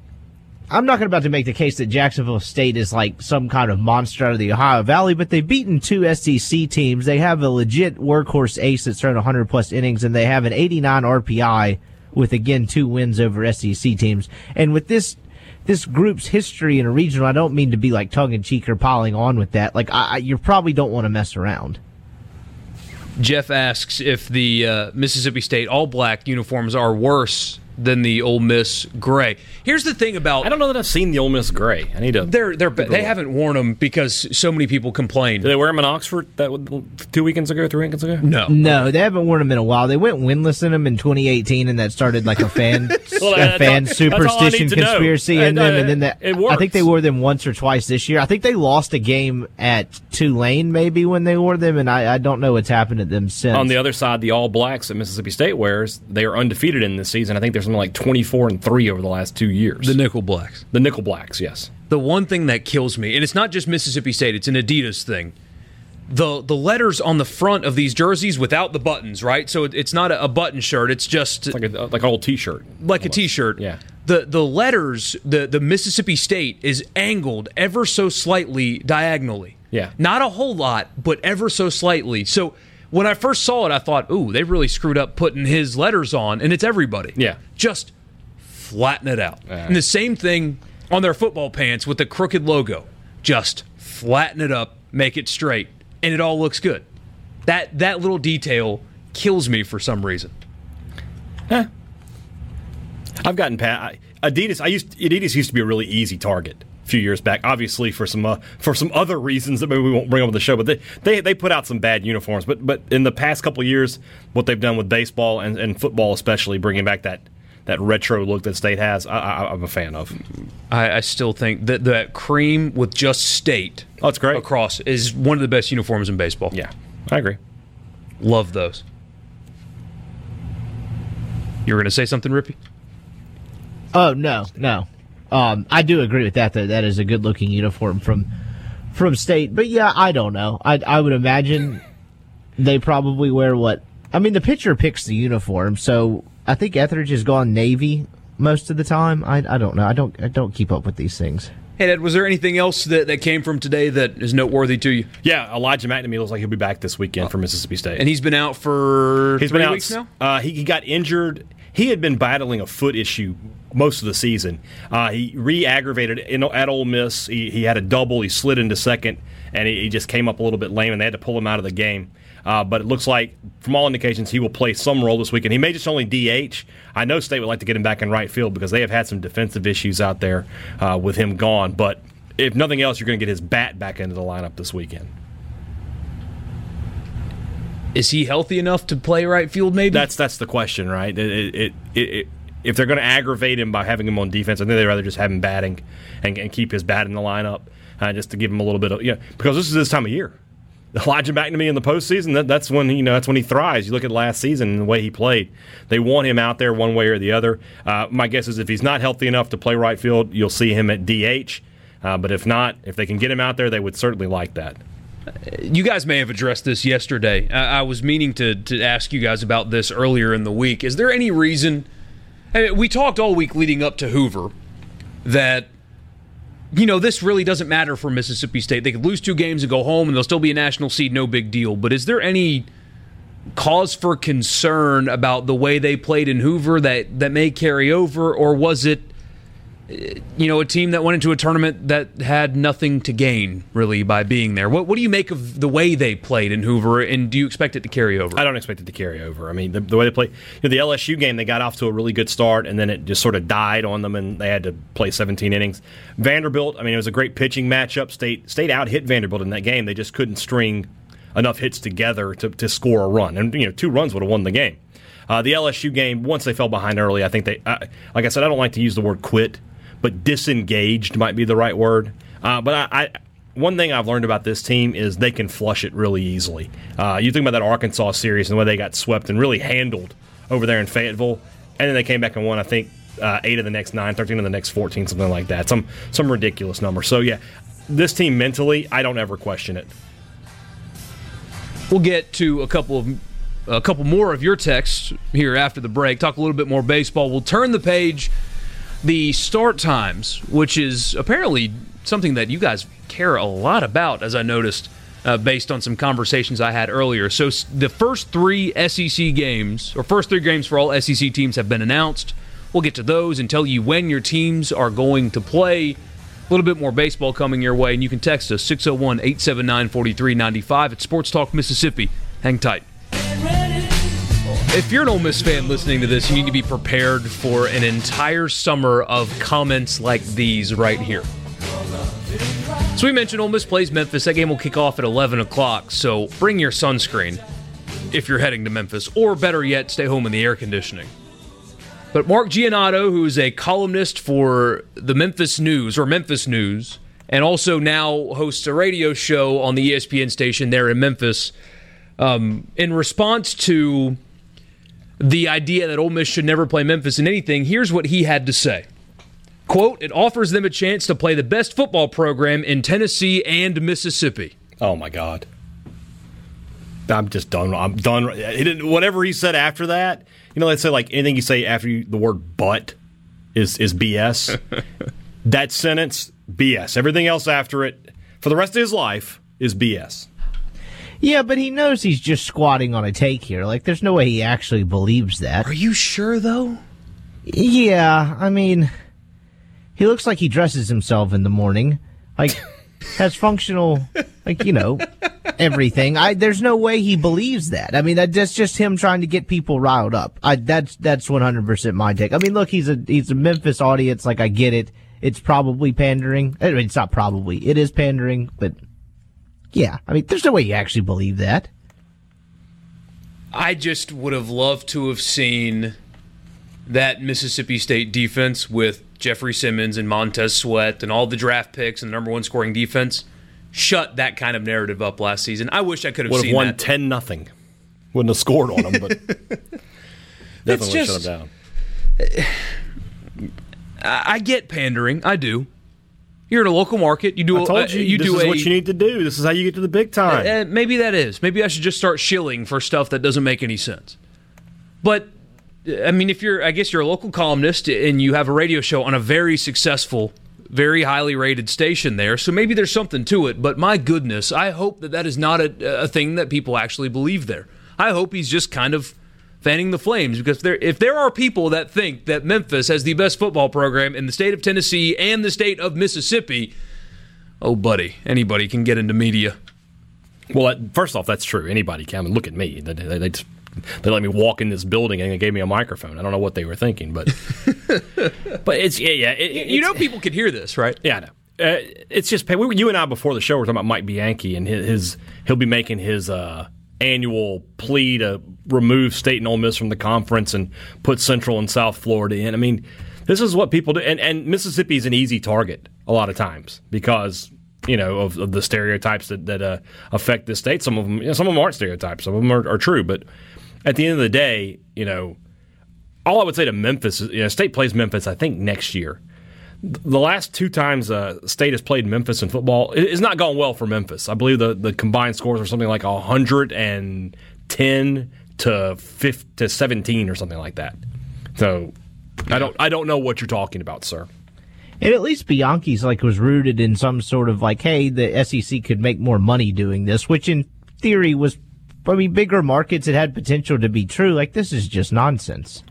I'm not about to make the case that Jacksonville State is like some kind of monster out of the Ohio Valley, but they've beaten two SEC teams. They have a legit workhorse ace that's thrown 100 plus innings, and they have an 89 RPI with again two wins over SEC teams. And with this this group's history in a regional, I don't mean to be like tongue in cheek or piling on with that. Like I, I, you probably don't want to mess around. Jeff asks if the uh, Mississippi State All Black uniforms are worse than the Ole Miss gray. Here's the thing about I don't know that I've seen the Ole Miss gray. I need to. they're they're they haven't worn them because so many people complained. Did they wear them in Oxford that w- two weekends ago, three weekends ago? No, No, they haven't worn them in a while. They went winless in them in 2018, and that started like a fan Well, a fan all- that's all I superstition need to know. conspiracy Uh, in them, uh, and then that I think they wore them once or twice this year. I think they lost a game at Tulane maybe when they wore them, and I, I don't know what's happened to them since. On the other side, the All Blacks that Mississippi State wears, they are undefeated in this season. I think there's something like 24 and three over the last two years. the Nickel Blacks. the Nickel Blacks, yes. the one thing that kills me, and it's not just Mississippi State, it's an Adidas thing. The the letters on the front of these jerseys without the buttons, right? So it, it's not a, a button shirt. It's just Like a like an old T-shirt. like a T-shirt. Yeah. The the letters, the the Mississippi State is angled ever so slightly diagonally. Yeah. Not a whole lot, but ever so slightly. So when I first saw it, I thought, "Ooh, they really screwed up putting his letters on," and it's everybody. Yeah. Just flatten it out. And the same thing on their football pants with the crooked logo. Just flatten it up, make it straight, and it all looks good. That that little detail kills me for some reason. I've gotten past Adidas. I used Adidas used to be a really easy target few years back. Obviously, for some uh, for some other reasons that maybe we won't bring up on the show. But they, they they put out some bad uniforms. But but in the past couple of years, what they've done with baseball and, and football, especially bringing back that that retro look that State has, I, I, I'm a fan of. I, I still think that that cream with just state Oh, it's great. across is one of the best uniforms in baseball. Yeah, I agree. Love those. You were going to say something, Rippy? Oh no, no. Um, I do agree with that. That that is a good looking uniform from from state. But yeah, I don't know. I I would imagine they probably wear what. I mean, the pitcher picks the uniform, so I think Etheridge has gone navy most of the time. I I don't know. I don't I don't keep up with these things. Hey, Ed, was there anything else that, that came from today that is noteworthy to you? Yeah, Elijah MacNamee looks like he'll be back this weekend for Mississippi State. And he's been out for He's three been out. weeks now? Uh, he, he got injured. He had been battling a foot issue most of the season. Uh, he re-aggravated in, at Ole Miss. He, he had a double. He slid into second, and he, he just came up a little bit lame, and they had to pull him out of the game. Uh, but it looks like, from all indications, he will play some role this weekend. He may just only DH. I know State would like to get him back in right field because they have had some defensive issues out there uh, with him gone. But if nothing else, you're going to get his bat back into the lineup this weekend. Is he healthy enough to play right field, maybe? That's that's the question, right? It, it, it, it, if they're going to aggravate him by having him on defense, I think they'd rather just have him batting and, and keep his bat in the lineup uh, just to give him a little bit of yeah. Because this is his time of year. Elijah MacNamee in the postseason, that, that's when he, you know that's when he thrives. You look at last season and the way he played. They want him out there one way or the other. Uh, my guess is if he's not healthy enough to play right field, you'll see him at DH. Uh, but if not, if they can get him out there, they would certainly like that. You guys may have addressed this yesterday. I, I was meaning to, to ask you guys about this earlier in the week. Is there any reason? I mean, we talked all week leading up to Hoover that you know this really doesn't matter for Mississippi State. They could lose two games and go home, and they'll still be a national seed, no big deal. But is there any cause for concern about the way they played in Hoover that that may carry over, or was it? You know, a team that went into a tournament that had nothing to gain really by being there. What, what do you make of the way they played in Hoover, and do you expect it to carry over? I don't expect it to carry over. I mean, the, the way they play, you know, the LSU game, they got off to a really good start, and then it just sort of died on them, and they had to play 17 innings. Vanderbilt, I mean, it was a great pitching matchup. State State out hit Vanderbilt in that game. They just couldn't string enough hits together to, to score a run, and you know, two runs would have won the game. Uh, the LSU game, once they fell behind early, I think they, like I said, I don't like to use the word quit, but disengaged might be the right word. Uh, but I, I one thing I've learned about this team is they can flush it really easily. Uh, you think about that Arkansas series and the way they got swept and really handled over there in Fayetteville, and then they came back and won. I think uh, eight of the next nine, 13 of the next fourteen, something like that. Some some ridiculous number. So yeah, this team mentally, I don't ever question it. We'll get to a couple of a couple more of your texts here after the break. Talk a little bit more baseball. We'll turn the page. The start times, which is apparently something that you guys care a lot about, as I noticed uh, based on some conversations I had earlier. So the first three SEC games, or first three games for all SEC teams, have been announced. We'll get to those and tell you when your teams are going to play. A little bit more baseball coming your way, and you can text us 601 879 4395 at Sports Talk Mississippi. Hang tight. If you're an Ole Miss fan listening to this, you need to be prepared for an entire summer of comments like these right here. So we mentioned Ole Miss plays Memphis. That game will kick off at 11 o'clock. So bring your sunscreen if you're heading to Memphis, or better yet, stay home in the air conditioning. But Mark Giannotto, who is a columnist for the Memphis News or Memphis News, and also now hosts a radio show on the ESPN station there in Memphis, um, in response to the idea that Ole Miss should never play Memphis in anything, here's what he had to say. Quote, it offers them a chance to play the best football program in Tennessee and Mississippi. Oh my God. I'm just done. I'm done. Whatever he said after that, you know, let's say like anything you say after you, the word "but" is is BS. that sentence, BS. Everything else after it, for the rest of his life, is BS. Yeah, but he knows he's just squatting on a take here. Like, there's no way he actually believes that. Are you sure, though? Yeah, I mean, He looks like he dresses himself in the morning. Like has functional like, you know, everything. I there's no way he believes that. I mean, that, that's just him trying to get people riled up. I that's that's 100% my take. I mean, look, he's a he's a Memphis audience, like I get it. It's probably pandering. I mean, it's not probably. It is pandering, but yeah. I mean, there's no way you actually believe that. I just would have loved to have seen that Mississippi State defense with Jeffrey Simmons and Montez Sweat and all the draft picks and the number one scoring defense shut that kind of narrative up last season. I wish I could have Would seen have won that. ten nothing. Wouldn't have scored on them, but definitely just- shut them down. I I get pandering. I do. You're in a local market. You do. I told you, you this do is a, what you need to do. This is how you get to the big time. Uh, maybe that is. Maybe I should just start shilling for stuff that doesn't make any sense. But I mean, if you're, I guess you're a local columnist and you have a radio show on a very successful, very highly rated station there, so maybe there's something to it. But my goodness, I hope that that is not a, a thing that people actually believe there. I hope he's just kind of fanning the flames because there, if there are people that think that Memphis has the best football program in the state of Tennessee and the state of Mississippi, oh buddy, anybody can get into media. Well, first off, that's true. Anybody can. I mean, look at me. They, they, they, they let me walk in this building and they gave me a microphone. I don't know what they were thinking, but but it's yeah, yeah. It, You it's- know, people can hear this, right? Yeah, I know. Uh, it's just we you and I before the show were talking about Mike Bianchi and his, his he'll be making his uh, annual plea to remove State and Ole Miss from the conference and put Central and South Florida in. I mean, this is what people do, and, and Mississippi is an easy target a lot of times because you know of, of the stereotypes that that uh, affect this state. Some of them, you know, some of them aren't stereotypes. Some of them are, are true, but at the end of the day, you know, all I would say to Memphis is, you know, State plays Memphis, I think next year the last two times uh, State has played Memphis in football, it- it's not gone well for Memphis. I believe the, the combined scores are something like 110 to 5 to 17 or something like that. So I don't I don't know what you're talking about, sir. And at least Bianchi's like was rooted in some sort of like, hey, the SEC could make more money doing this, which in theory was, I mean, bigger markets. It had potential to be true. Like this is just nonsense.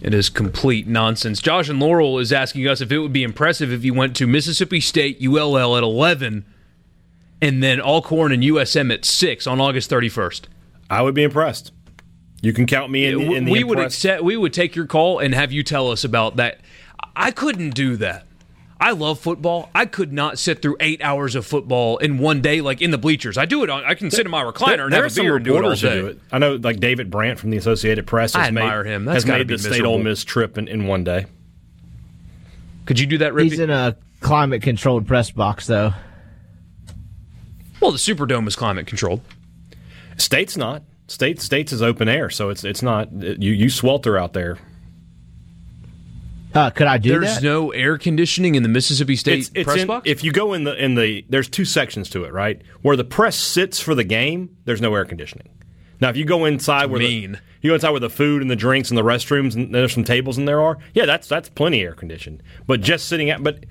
It is complete nonsense. Josh and Laurel is asking us if it would be impressive if you went to Mississippi State ULL at 11 and then Alcorn and USM at 6 on August 31st. I would be impressed. You can count me in, in the we would accept we would take your call and have you tell us about that. I couldn't do that. I love football. I could not sit through 8 hours of football in one day like in the bleachers. I do it on I can sit in my recliner There- and there have are a beer and do it all day. do it. I know, like David Brandt from the Associated Press has I admire made, him. That's has made be the State. Ole Miss trip in, in one day. Could you do that, Rippee? He's in a climate controlled press box though. well, the Superdome is climate controlled. State's not. State States is open air, so it's it's not. You you swelter out there. Uh, could I do There's that? no air conditioning in the Mississippi State it's, it's press in, box. If you go in the in the there's two sections to it, right? Where the press sits for the game, there's no air conditioning. Now, if you go inside where mean. the you go inside where the food and the drinks and the restrooms and there's some tables in there are, yeah, that's that's plenty air conditioned. But just sitting at but.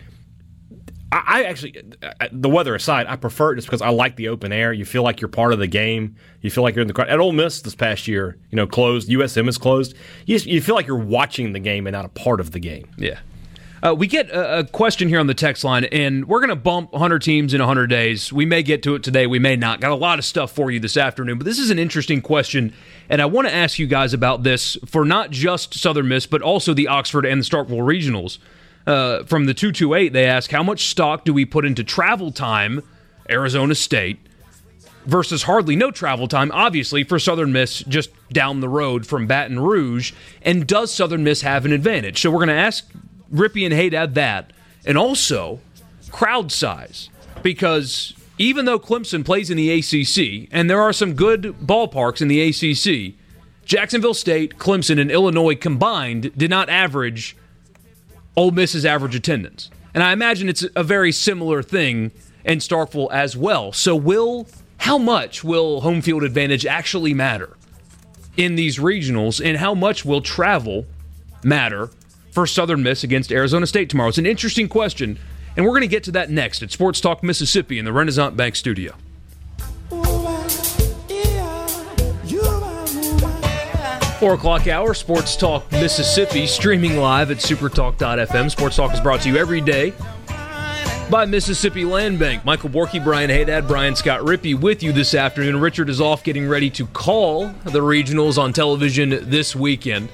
I I actually, uh, the weather aside, I prefer it just because I like the open air. You feel like you're part of the game. You feel like you're in the crowd. At Ole Miss this past year, you know, closed. USM is closed. You, you feel like you're watching the game and not a part of the game. Yeah. Uh, we get a, a question here on the text line, and we're going to bump 100 teams in 100 days. We may get to it today, we may not. Got a lot of stuff for you this afternoon, but this is an interesting question, and I want to ask you guys about this for not just Southern Miss, but also the Oxford and the Starkville regionals. Uh, from the 228, they ask, How much stock do we put into travel time, Arizona State, versus hardly no travel time, obviously, for Southern Miss just down the road from Baton Rouge. And does Southern Miss have an advantage? So we're going to ask Rippee and Haydad that. And also crowd size. Because even though Clemson plays in the ACC, and there are some good ballparks in the ACC, Jacksonville State, Clemson, and Illinois combined did not average Ole Miss's average attendance. And I imagine it's a very similar thing in Starkville as well. So will how much will home field advantage actually matter in these regionals and how much will travel matter for Southern Miss against Arizona State tomorrow? It's an interesting question, and we're going to get to that next at Sports Talk Mississippi in the Renasant Bank studio. Four o'clock hour, Sports Talk Mississippi, streaming live at supertalk.fm. Sports Talk is brought to you every day by Mississippi Land Bank. Michael Borky, Brian Haydad, Brian Scott Rippee with you this afternoon. Richard is off getting ready to call the regionals on television this weekend.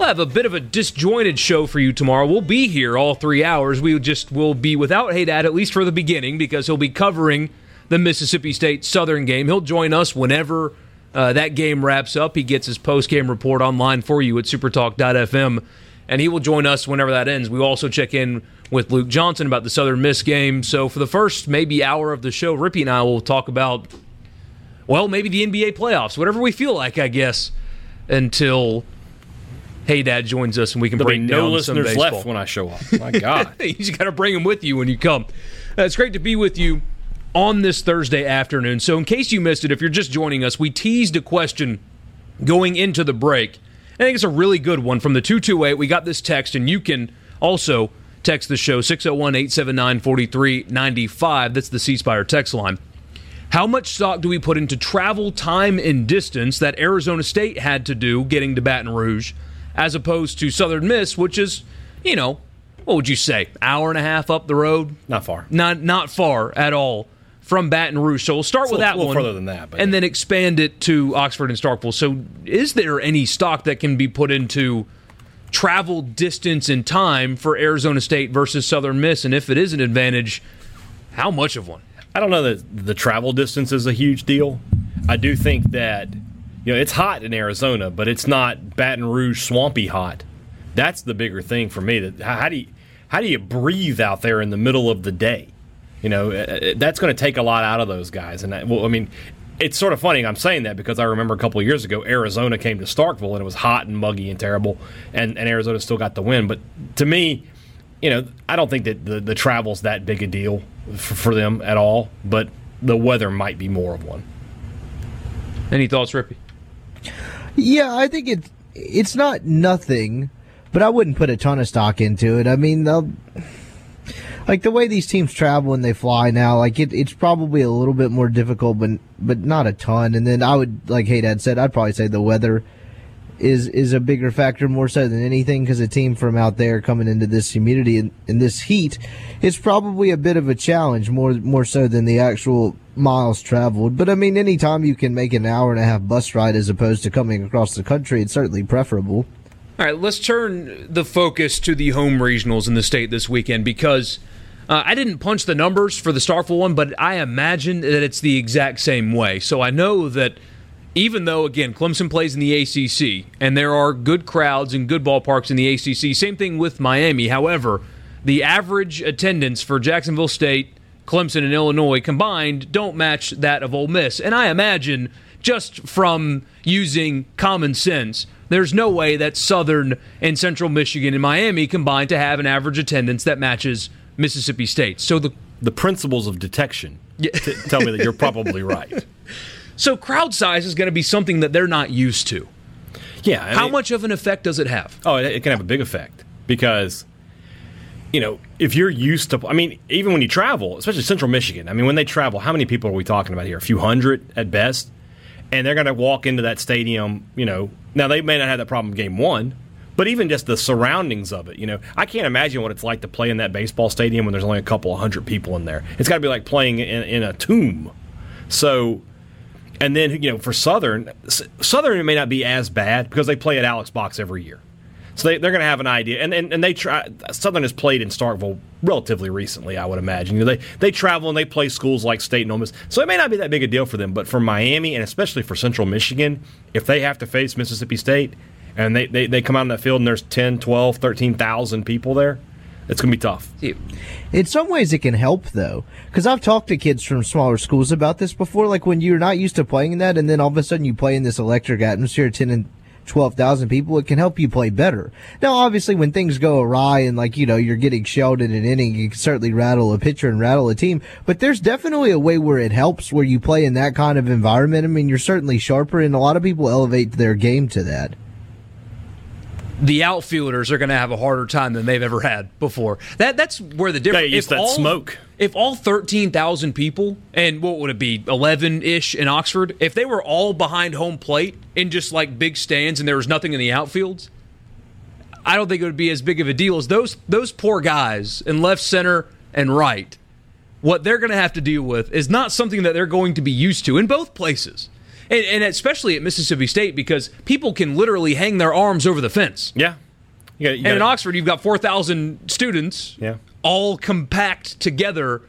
We'll have a bit of a disjointed show for you tomorrow. We'll be here all three hours. We just will be without Haydad, at least for the beginning, because he'll be covering the Mississippi State Southern game. He'll join us whenever uh, that game wraps up. He gets his post game report online for you at supertalk.fm, and he will join us whenever that ends. We also check in with Luke Johnson about the Southern Miss game. So for the first maybe hour of the show, Rippee and I will talk about, well, maybe the NBA playoffs, whatever we feel like, I guess, until. Haydad joins us and we can There'll break be down no some listeners baseball. left when I show up. My God. you just got to bring them with you when you come. Uh, it's great to be with you on this Thursday afternoon. So, in case you missed it, if you're just joining us, we teased a question going into the break. I think it's a really good one from the 228. We got this text, and you can also text the show 601 879 4395. That's the C Spire text line. How much stock do we put into travel time and distance that Arizona State had to do getting to Baton Rouge, as opposed to Southern Miss, which is, you know, what would you say, hour and a half up the road? Not far. Not not far at all from Baton Rouge. So we'll start It's with little- that little one, further than that, and yeah. then expand it to Oxford and Starkville. So, is there any stock that can be put into travel distance and time for Arizona State versus Southern Miss? And if it is an advantage, how much of one? I don't know that the travel distance is a huge deal. I do think that you know it's hot in Arizona, but it's not Baton Rouge swampy hot. That's the bigger thing for me. That how, how do you how do you breathe out there in the middle of the day? You know uh, uh, that's going to take a lot out of those guys. And I, well, I mean, it's sort of funny I'm saying that because I remember a couple of years ago Arizona came to Starkville and it was hot and muggy and terrible, and, and Arizona still got the win. But to me, you know, I don't think that the, the travel's that big a deal for, for them at all, but the weather might be more of one. Any thoughts, Rippee? Yeah, I think it's it's not nothing, but I wouldn't put a ton of stock into it. I mean, they'll like the way these teams travel and they fly now. Like it, it's probably a little bit more difficult, but but not a ton. And then I would, like Haydad said, I'd probably say the weather is is a bigger factor more so than anything because a team from out there coming into this humidity and, and this heat is probably a bit of a challenge more more so than the actual miles traveled but i mean anytime you can make an hour and a half bus ride as opposed to coming across the country it's certainly preferable All right, let's turn the focus to the home regionals in the state this weekend because uh, I didn't punch the numbers for the Starkville one, but I imagine that it's the exact same way. So I know that even though, again, Clemson plays in the ACC and there are good crowds and good ballparks in the ACC, same thing with Miami. However, the average attendance for Jacksonville State, Clemson, and Illinois combined don't match that of Ole Miss. And I imagine just from using common sense, there's no way that Southern and Central Michigan and Miami combined to have an average attendance that matches Mississippi State. So the The principles of detection t- tell me that you're probably right. so crowd size is going to be something that they're not used to. Yeah. I How mean- much of an effect does it have? Oh, it, it can have a big effect because, you know, if you're used to, I mean, even when you travel, especially Central Michigan, I mean, when they travel, how many people are we talking about here? A few hundred at best. And they're going to walk into that stadium, you know, now they may not have that problem game one, but even just the surroundings of it, you know, I can't imagine what it's like to play in that baseball stadium when there's only a couple of hundred people in there. It's got to be like playing in, in a tomb. So, and then you know for Southern, Southern may not be as bad because they play at Alex Box every year, so they, they're going to have an idea. And, and and they try. Southern has played in Starkville relatively recently, I would imagine. You know, they they travel and they play schools like State and Ole Miss, so it may not be that big a deal for them. But for Miami and especially for Central Michigan, if they have to face Mississippi State and they, they, they come out on that field and there's 10, 12, 13,000 people there, it's going to be tough. In some ways, it can help though, because I've talked to kids from smaller schools about this before. Like when you're not used to playing in that, and then all of a sudden you play in this electric atmosphere, ten and twelve thousand people, it can help you play better. Now, obviously, when things go awry and like you know you're getting shelled in an inning, you can certainly rattle a pitcher and rattle a team. But there's definitely a way where it helps where you play in that kind of environment. I mean, you're certainly sharper, and a lot of people elevate their game to that. The outfielders are going to have a harder time than they've ever had before. That that's where the difference. Yeah, used that all, smoke. If all thirteen thousand people and what would it be, eleven ish in Oxford, if they were all behind home plate in just like big stands and there was nothing in the outfields, I don't think it would be as big of a deal as those those poor guys in left, center, and right. What they're going to have to deal with is not something that they're going to be used to in both places. And, and especially at Mississippi State, because people can literally hang their arms over the fence. Yeah. You gotta, you And in Oxford, you've got 4,000 students Yeah. all compact together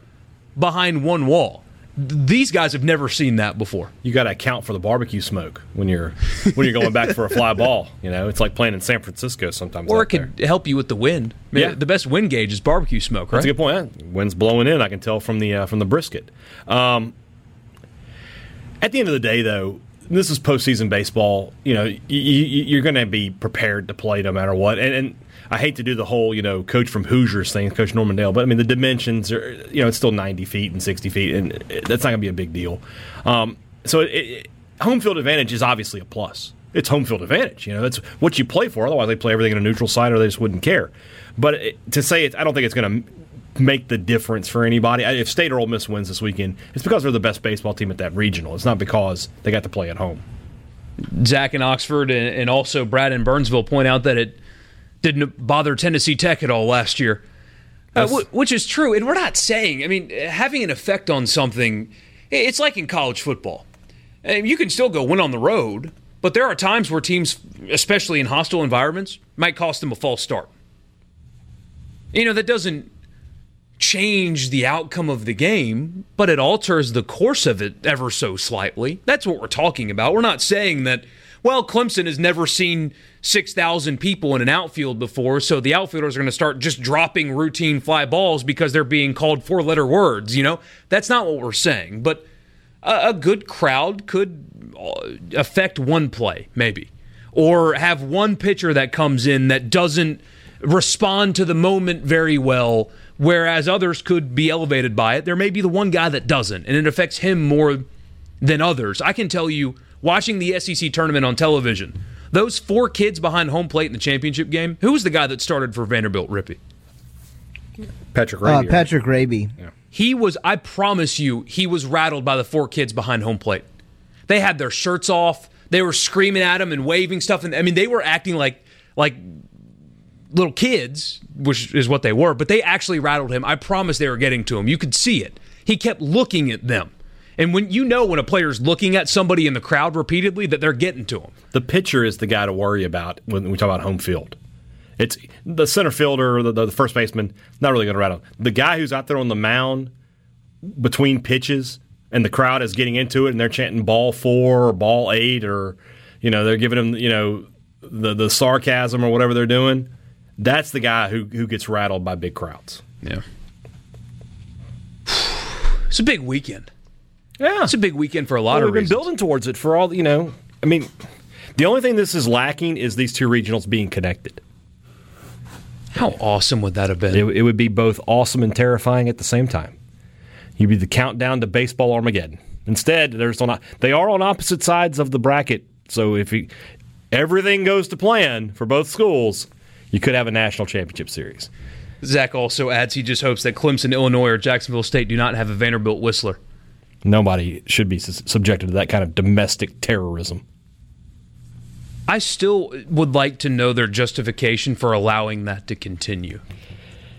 behind one wall. These guys have never seen that before. you got to account for the barbecue smoke when you're when you're going back for a fly ball. You know, it's like playing in San Francisco sometimes. Or it could help you with the wind. I mean, Yeah. The best wind gauge is barbecue smoke, right? That's a good point. Wind's blowing in. I can tell from the uh, from the brisket. Um, at the end of the day, though, this is postseason baseball. You know, y- y- you're going to be prepared to play no matter what. And, and I hate to do the whole you know coach from Hoosiers thing, Coach Norman Dale, but I mean the dimensions are you know it's still 90 feet and 60 feet, and that's not going to be a big deal. Um, so it, it, home field advantage is obviously a plus. It's home field advantage. You know, that's what you play for. Otherwise, they play everything in a neutral site, or they just wouldn't care. But it, to say it, I don't think it's going to make the difference for anybody. If State or Ole Miss wins this weekend, it's because they're the best baseball team at that regional. It's not because they got to play at home. Zach in Oxford and, and also Brad in Burnsville point out that it didn't bother Tennessee Tech at all last year, uh, which is true. And we're not saying, I mean, having an effect on something, it's like in college football. You can still go win on the road, but there are times where teams, especially in hostile environments, might cost them a false start. You know, that doesn't change the outcome of the game, but it alters the course of it ever so slightly. That's what we're talking about. We're not saying that, well, Clemson has never seen 6,000 people in an outfield before, so the outfielders are going to start just dropping routine fly balls because they're being called four letter words. You know, that's not what we're saying. But a, a good crowd could uh, affect one play, maybe, or have one pitcher that comes in that doesn't respond to the moment very well, whereas others could be elevated by it. There may be the one guy that doesn't, and it affects him more than others. I can tell you, watching the SEC tournament on television, those four kids behind home plate in the championship game, who was the guy that started for Vanderbilt Rippee? Patrick Uh, Raby. Patrick Raby. He was, I promise you, he was rattled by the four kids behind home plate. They had their shirts off. They were screaming at him and waving stuff. And I mean, they were acting like like little kids, which is what they were. But they actually rattled him. I promise they were getting to him. You could see it. He kept looking at them. And when you know when a player's looking at somebody in the crowd repeatedly, that they're getting to him. the pitcher is the guy to worry about when we talk about home field. It's the center fielder, the, the first baseman, not really going to rattle. The guy who's out there on the mound between pitches and the crowd is getting into it and they're chanting ball four or ball eight or, you know, they're giving him, you know, the, the sarcasm or whatever they're doing. That's the guy who, who gets rattled by big crowds. Yeah. It's a big weekend. Yeah. It's a big weekend for a lot Well, of we've been reasons. building towards it for all, you know, I mean, the only thing this is lacking is these two regionals being connected. How awesome would that have been? It, it would be both awesome and terrifying at the same time. You'd be the countdown to baseball Armageddon. Instead, there's on they are on opposite sides of the bracket. So if you, everything goes to plan for both schools, you could have a national championship series. Zach also adds he just hopes that Clemson, Illinois, or Jacksonville State do not have a Vanderbilt Whistler. Nobody should be subjected to that kind of domestic terrorism. I still would like to know their justification for allowing that to continue.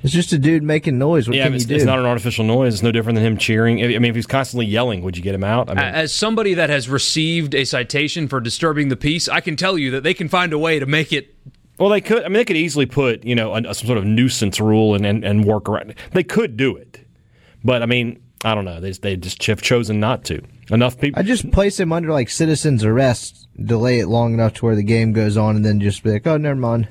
It's just a dude making noise. What yeah, can it's, you do? it's not an artificial noise. It's no different than him cheering. I mean, if he's constantly yelling, would you get him out? I mean, As somebody that has received a citation for disturbing the peace, I can tell you that they can find a way to make it. Well, they could. I mean, they could easily put you know a, some sort of nuisance rule and, and, and work around. it. They could do it, but I mean, I don't know. They they just have chosen not to. Enough people. I just place him under like citizens arrest, delay it long enough to where the game goes on, and then just be like, oh, never mind.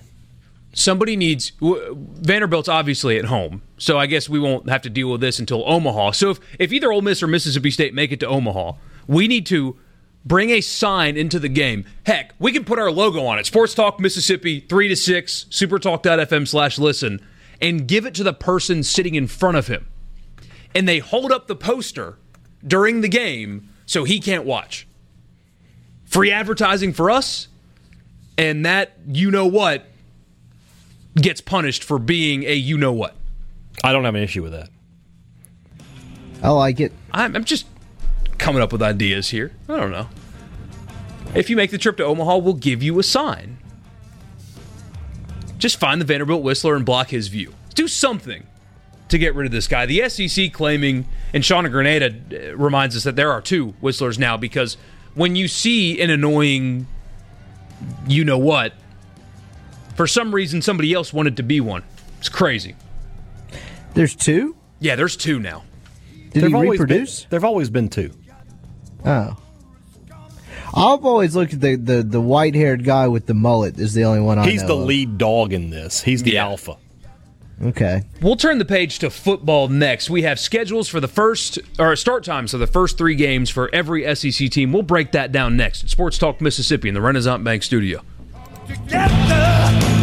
Somebody needs. w- Vanderbilt's obviously at home, so I guess we won't have to deal with this until Omaha. So if, if either Ole Miss or Mississippi State make it to Omaha, we need to bring a sign into the game. Heck, we can put our logo on it. Sports Talk Mississippi, 3 to 6, supertalk.fm slash listen, and give it to the person sitting in front of him. And they hold up the poster during the game so he can't watch. Free advertising for us, and that, you know what, gets punished for being a you know what. I don't have an issue with that. I like it. I'm, I'm just coming up with ideas here. I don't know. If you make the trip to Omaha, we'll give you a sign. Just find the Vanderbilt Whistler and block his view. Do something to get rid of this guy. The SEC claiming, and Shauna Grenada uh, reminds us that there are two Whistlers now because when you see an annoying, you know what, for some reason somebody else wanted to be one. It's crazy. There's two. Yeah, there's two now. Did There've he always reproduce? Been, there've always been two. Oh. I've always looked at the, the, the white haired guy with the mullet is the only one I He's know the of. lead dog in this. He's the Yeah. alpha. Okay. We'll turn the page to football next. We have schedules for the first, or start times for the first three games for every SEC team. We'll break that down next at Sports Talk Mississippi in the Renasant Bank studio. over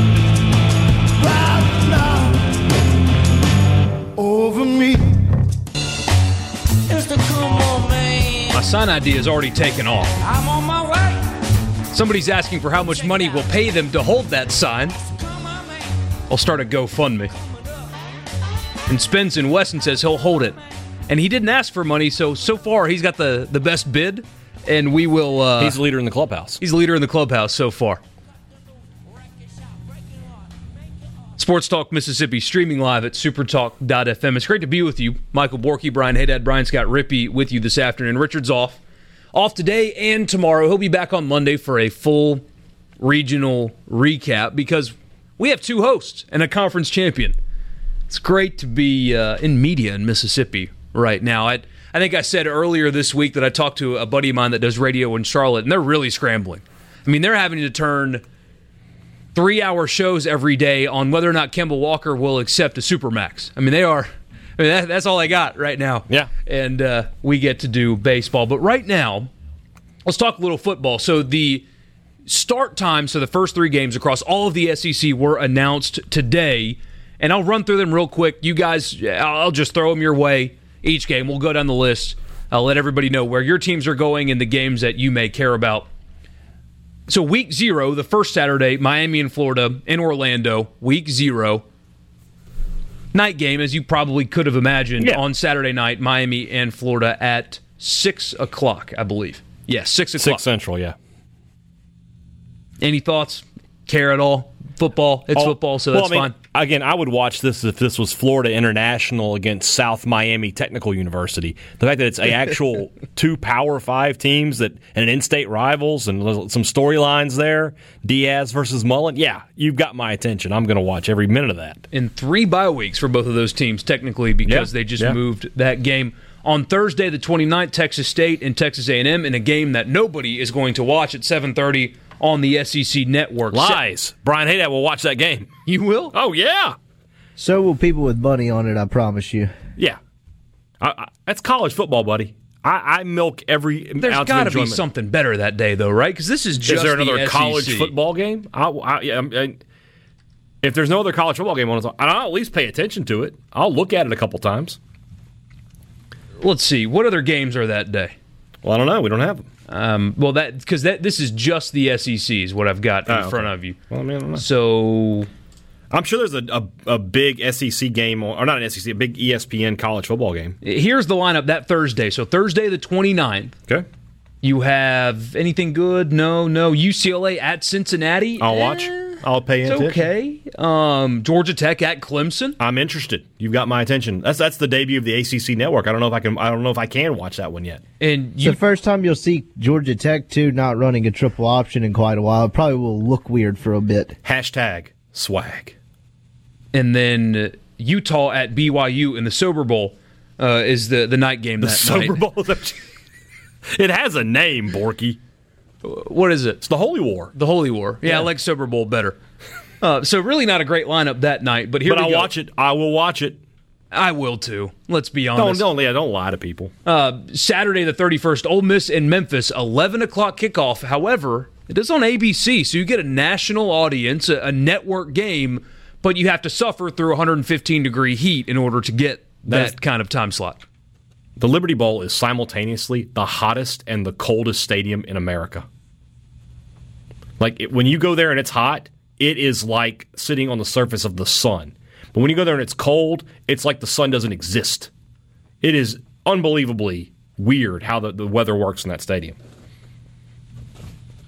sign idea is already taken off. I'm on my way. Somebody's asking for how much money we'll pay them to hold that sign. I'll start a GoFundMe. And Spence in Weston says he'll hold it. And he didn't ask for money, so so far he's got the, the best bid, and we will. Uh, He's the leader in the clubhouse. He's the leader in the clubhouse so far. Sports Talk Mississippi streaming live at supertalk.fm. It's great to be with you. Michael Borky, Brian Haydad, Brian Scott Rippee with you this afternoon. Richard's off. Off today and tomorrow. He'll be back on Monday for a full regional recap because we have two hosts and a conference champion. It's great to be uh, in media in Mississippi right now. I, I think I said earlier this week that I talked to a buddy of mine that does radio in Charlotte, and they're really scrambling. I mean, they're having to turn three hour shows every day on whether or not Kemba Walker will accept a Supermax. I mean, they are. I mean, that, that's all I got right now. Yeah. And uh, we get to do baseball. But right now, let's talk a little football. So the start times for the first three games across all of the SEC were announced today. And I'll run through them real quick. You guys, I'll just throw them your way each game. We'll go down the list. I'll let everybody know where your teams are going and the games that you may care about. So, week zero, the first Saturday, Miami and Florida in Orlando, week zero. Night game, as you probably could have imagined, Yeah. on Saturday night, Miami and Florida at 6 o'clock, I believe. Yeah, 6 o'clock. Six Central, yeah. Any thoughts? Care at all? Football? It's Oh, football, so well, that's I mean, fine. Again, I would watch this if this was Florida International against South Miami Technical University. The fact that it's a actual two Power Five teams that and in-state rivals and some storylines there. Diaz versus Mullen. Yeah, you've got my attention. I'm going to watch every minute of that. in three bye weeks for both of those teams, technically, because Yeah, they just yeah. moved that game. On Thursday, the 29th, Texas State and Texas A&M in a game that nobody is going to watch at 7:30 on the SEC network. Lies. Brian Haydad will watch that game. You will? Oh yeah, So will people with money on it, I promise you. yeah. I, I, that's college football, buddy. I, I milk every There's got to be something better that day, though, right? Because this is just Is there another the college football game? I, I, yeah, I'm- I- if there's no other college football game on, I'll at least pay attention to it. I'll look at it a couple times. Let's see. What other games are that day? Well, I don't know. We don't have them. Um, well, that because that this is just the SEC is what I've got in Oh, okay. front of you. Well, I mean, I don't know. So I'm sure there's a, a, a big SEC game, or, not an SEC, a big ESPN college football game. here's the lineup that Thursday. So Thursday the 29th. Okay. You have anything good? No, no. UCLA at Cincinnati. I'll watch. Eh, I'll pay It's attention. okay. Um, Georgia Tech at Clemson. I'm interested. You've got my attention. That's that's the debut of the ACC network. I don't know if I can. I don't know if I can watch that one yet. And you, the first time you'll see Georgia Tech too not running a triple option in quite a while. It probably will look weird for a bit. Hashtag swag. and then uh, Utah at BYU in the Sober Bowl uh, is the the night game The that Sober night. Bowl. it has a name, Borky. What is it? It's the Holy War. The Holy War. Yeah, Yeah. I like Sober Bowl better. Uh, so really not a great lineup that night, but here But we I'll go. watch it. I will watch it. I will too. Let's be Don't honest. don't yeah, don't lie to people. Uh, Saturday the 31st, Ole Miss in Memphis, 11 o'clock kickoff. However, it is on ABC, so you get a national audience, a, a network game, but you have to suffer through 115 degree heat in order to get that, That kind of time slot. The Liberty Bowl is simultaneously the hottest and the coldest stadium in America. Like it, when you go there and it's hot, it is like sitting on the surface of the sun. But when you go there and it's cold, it's like the sun doesn't exist. It is unbelievably weird how the, the weather works in that stadium.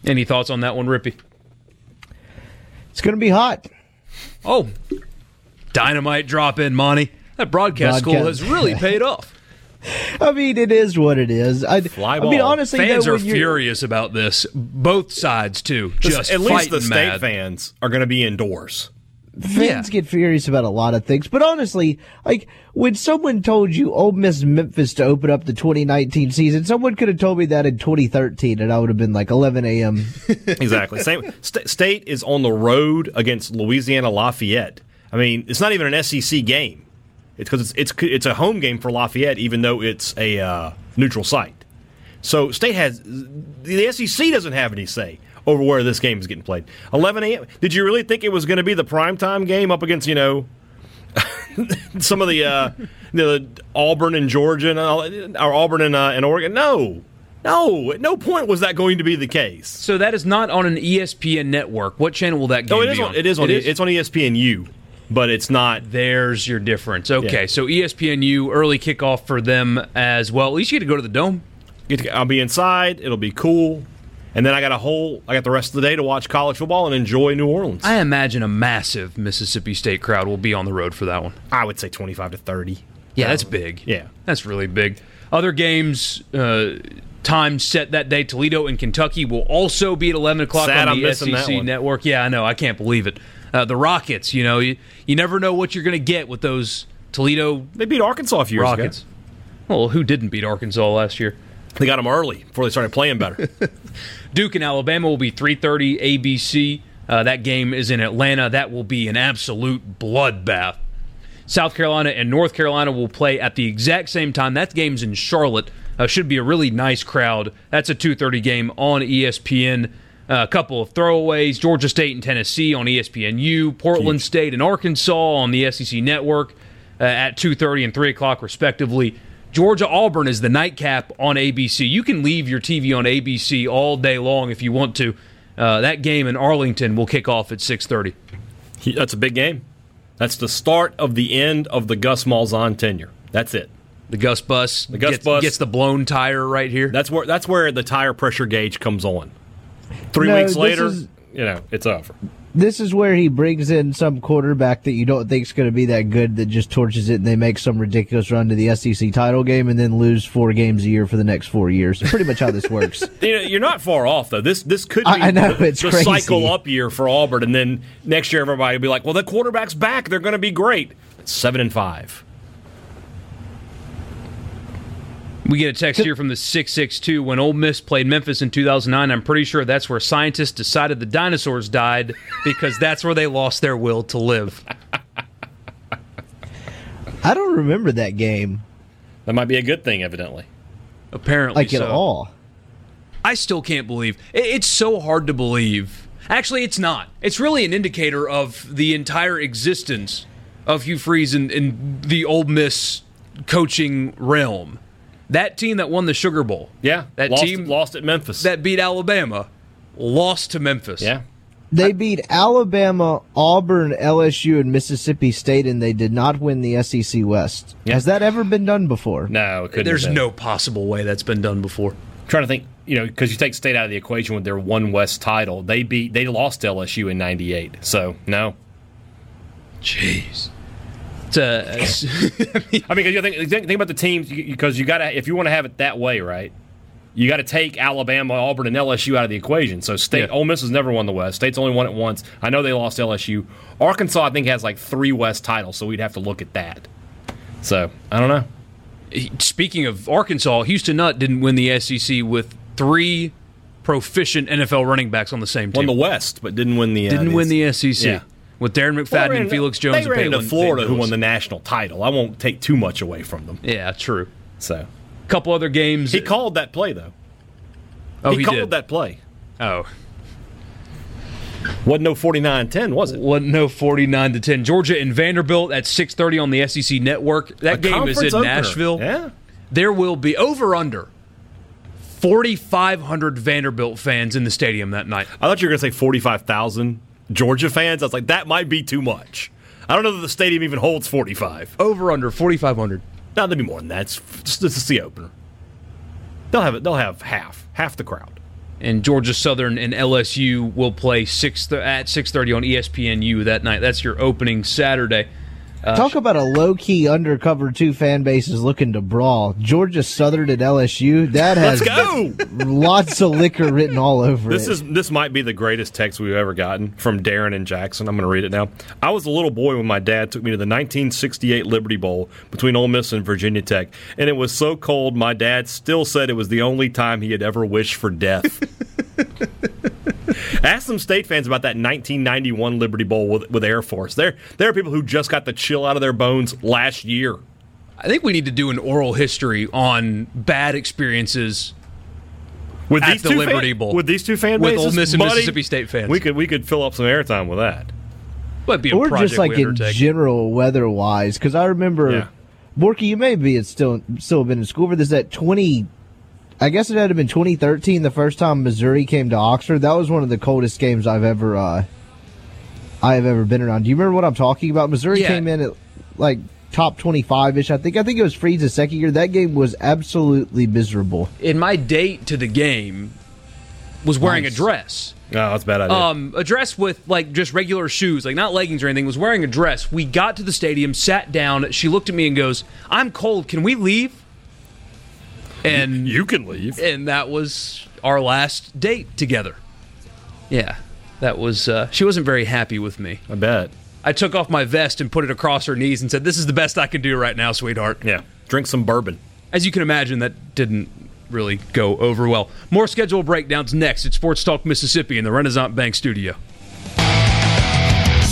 Any thoughts on that one, Rippee? It's going to be hot. Oh, dynamite drop in, Monty. That broadcast school has really paid off. I mean, it is what it is. I, Fly I mean, honestly, Fans though, are furious about this. Both sides too. Just At least the state mad. fans are going to be indoors. Fans Yeah. get furious about a lot of things, but honestly, like when someone told you Ole Miss Memphis to open up the 2019 season, someone could have told me that in 2013, and I would have been like 11 a.m. exactly. Same. St- State is on the road against Louisiana Lafayette. I mean, it's not even an SEC game. It's because it's, it's it's a home game for Lafayette, even though it's a uh, neutral site. So State has the SEC doesn't have any say over where this game is getting played. 11 a.m. Did you really think it was going to be the primetime game up against you know some of the uh, the Auburn and Georgia and all, or Auburn and, uh, and Oregon? No, no. At no point was that going to be the case. So that is not on an ESPN network. What channel will that game No, it be is on. on? It is on. It's on ESPNU, but it's not. There's your difference. Okay, Yeah. so ESPNU early kickoff for them as well. At least you get to go to the dome. to- I'll be inside. It'll be cool, and then I got a whole. I got the rest of the day to watch college football and enjoy New Orleans. I imagine a massive Mississippi State crowd will be on the road for that one. I would say twenty-five to thirty. Yeah, that's big. Yeah. That's really big. Other games, uh, time set that day. Toledo and Kentucky will also be at 11 o'clock Sad on I'm the that SEC network. Yeah, I know. I can't believe it. Uh, the Rockets, you know, you, you never know what you're going to get with those Toledo They beat Arkansas a few years Rockets. Well, who didn't beat Arkansas last year? They got them early before they started playing better. Duke and Alabama will be 3:30 ABC. Uh, that game is in Atlanta. That will be an absolute bloodbath. South Carolina and North Carolina will play at the exact same time. That game's in Charlotte. Uh, should be a really nice crowd. That's a 2:30 game on ESPN. Uh, a couple of throwaways: Georgia State and Tennessee on ESPNU, Portland State and Arkansas on the SEC Network uh, at 2:30 and 3 o'clock respectively. Georgia Auburn is the nightcap on ABC. You can leave your TV on ABC all day long if you want to. Uh, that game in Arlington will kick off at 6:30. That's a big game. That's the start of the end of the Gus Malzahn tenure. That's it. The Gus Bus, the Gus gets, Bus. gets the blown tire right here. That's where that's where the tire pressure gauge comes on. Three No, weeks later, is- you know, it's over. This is where he brings in some quarterback that you don't think is going to be that good that just torches it and they make some ridiculous run to the SEC title game and then lose four games a year for the next four years. Pretty much how this works. You know, you're not far off though. This this could be I- I know, the, it's the crazy. cycle up year for Auburn, and then next year everybody will be like, "Well, the quarterback's back. They're going to be great." Seven and five. We get a text here from the 662. When Ole Miss played Memphis in 2009, I'm pretty sure that's where scientists decided the dinosaurs died because that's where they lost their will to live. I don't remember that game That might be a good thing, evidently. Apparently, like at all. I still can't believe. It's so hard to believe. Actually, it's not. It's really an indicator of the entire existence of Hugh Freeze in, in the Ole Miss coaching realm. That team that won the Sugar Bowl, Yeah, that lost, team lost at Memphis. that beat Alabama, lost to Memphis. yeah, They beat Alabama, Auburn, LSU, and Mississippi State, and they did not win the SEC West. Yeah. Has that ever been done before? no, it couldn't. There's have been. no possible way that's been done before. trying to think. You know, because you take State out of the equation with their one West title, they beat they lost LSU in '98. So no, Jeez. It's a, I mean, 'cause you think, think think about the teams because you got to if you want to have it that way, right? You got to take Alabama, Auburn, and LSU out of the equation. So State, Yeah. Ole Miss has never won the West. State's only won it once. I know they lost LSU. Arkansas, I think, has like three West titles, so we'd have to look at that. So I don't know. speaking of Arkansas, Houston Nutt didn't win the SEC with three proficient NFL running backs on the same Won team. the West, but didn't win the. Uh, didn't win the SEC Yeah. With Darren McFadden and Felix Jones They and ran into Florida, who won the national title. I won't take too much away from them. Yeah, true. So a couple other games. he called that play though. oh, he, he, called did. that play. Oh, Wasn't no 49-10, was it? wasn't no forty nine to ten. Georgia and Vanderbilt at six thirty on the SEC Network. That A game is in opener. Nashville. Yeah. There will be over under forty five hundred Vanderbilt fans in the stadium that night. I thought you were going to say 45,000 Georgia fans, I was like, that might be too much. I don't know that the stadium even holds 45. Over under 4,500. No, there'll be more than that. It's just this is the opener. They'll have it. They'll have half, half the crowd. And Georgia Southern and LSU will play six at 6:30 on ESPNU that night. That's your opening Saturday. Uh, Talk about a low key undercover two fan bases looking to brawl. Georgia Southern and LSU. That has Let's go. lots of liquor written all over This it. is this might be the greatest text we've ever gotten from Darren and Jackson. I'm going to read it now. I was a little boy when my dad took me to the 1968 Liberty Bowl between Ole Miss and Virginia Tech, and it was so cold. My dad still said it was the only time he had ever wished for death. Ask some state fans about that 1991 Liberty Bowl with, with Air Force. There, there are people who just got the chill out of their bones last year. I think we need to do an oral history on bad experiences With these the two Liberty fan, Bowl. with these two fan bases, With bases, Ole Miss and buddy, Mississippi State fans. we could we could fill up some airtime with that. But be a or project just like we in general weather wise. Because I remember, Yeah. Borky, you may be it's still still been in school for this. That twenty, I guess it had have been 2013, the first time Missouri came to Oxford. That was one of the coldest games I've ever uh, I have ever been around. Do you remember what I'm talking about? Missouri Yeah. came in at like top 25 ish. I think. I think it was Freeze's second year. That game was absolutely miserable. in my date to the game was wearing Nice. a dress. No, that's a bad idea. Um, a dress with like just regular shoes, like not leggings or anything. Was wearing a dress. We got to the stadium, sat down. She looked at me and goes, "I'm cold. Can we leave?" And you can leave. and that was our last date together. Yeah, that was. Uh, she wasn't very happy with me. I bet. I took off my vest and put it across her knees and said, "This is the best I can do right now, sweetheart." Yeah. Drink some bourbon. As you can imagine, that didn't really go over well. More schedule breakdowns next at Sports Talk Mississippi in the Renasant Bank studio.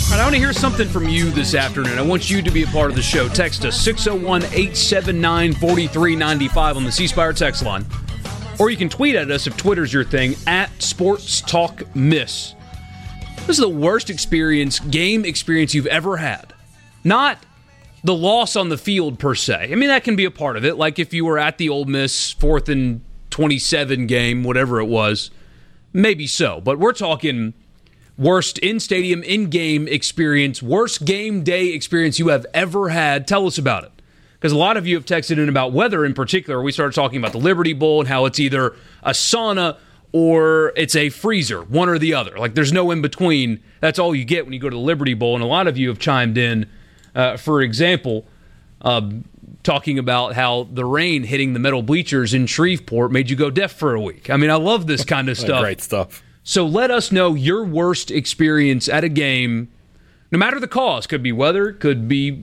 I want to hear something from you this afternoon. I want you to be a part of the show. Text us 601 879 4395 on the C Spire text line. Or you can tweet at us if Twitter's your thing at Sports Talk Miss. This is the worst experience, game experience you've ever had. Not the loss on the field per se. I mean, that can be a part of it. Like if you were at the Ole Miss fourth and 27 game, whatever it was, maybe so. But we're talking worst in stadium, in game experience, worst game day experience you have ever had. Tell us about it. Because a lot of you have texted in about weather in particular. We started talking about the Liberty Bowl and how it's either a sauna or it's a freezer, one or the other. Like there's no in between. That's all you get when you go to the Liberty Bowl. And a lot of you have chimed in, uh, for example, um, talking about how the rain hitting the metal bleachers in Shreveport made you go deaf for a week. I mean, I love this kind of stuff. Great stuff. So let us know your worst experience at a game, no matter the cause. Could be weather, could be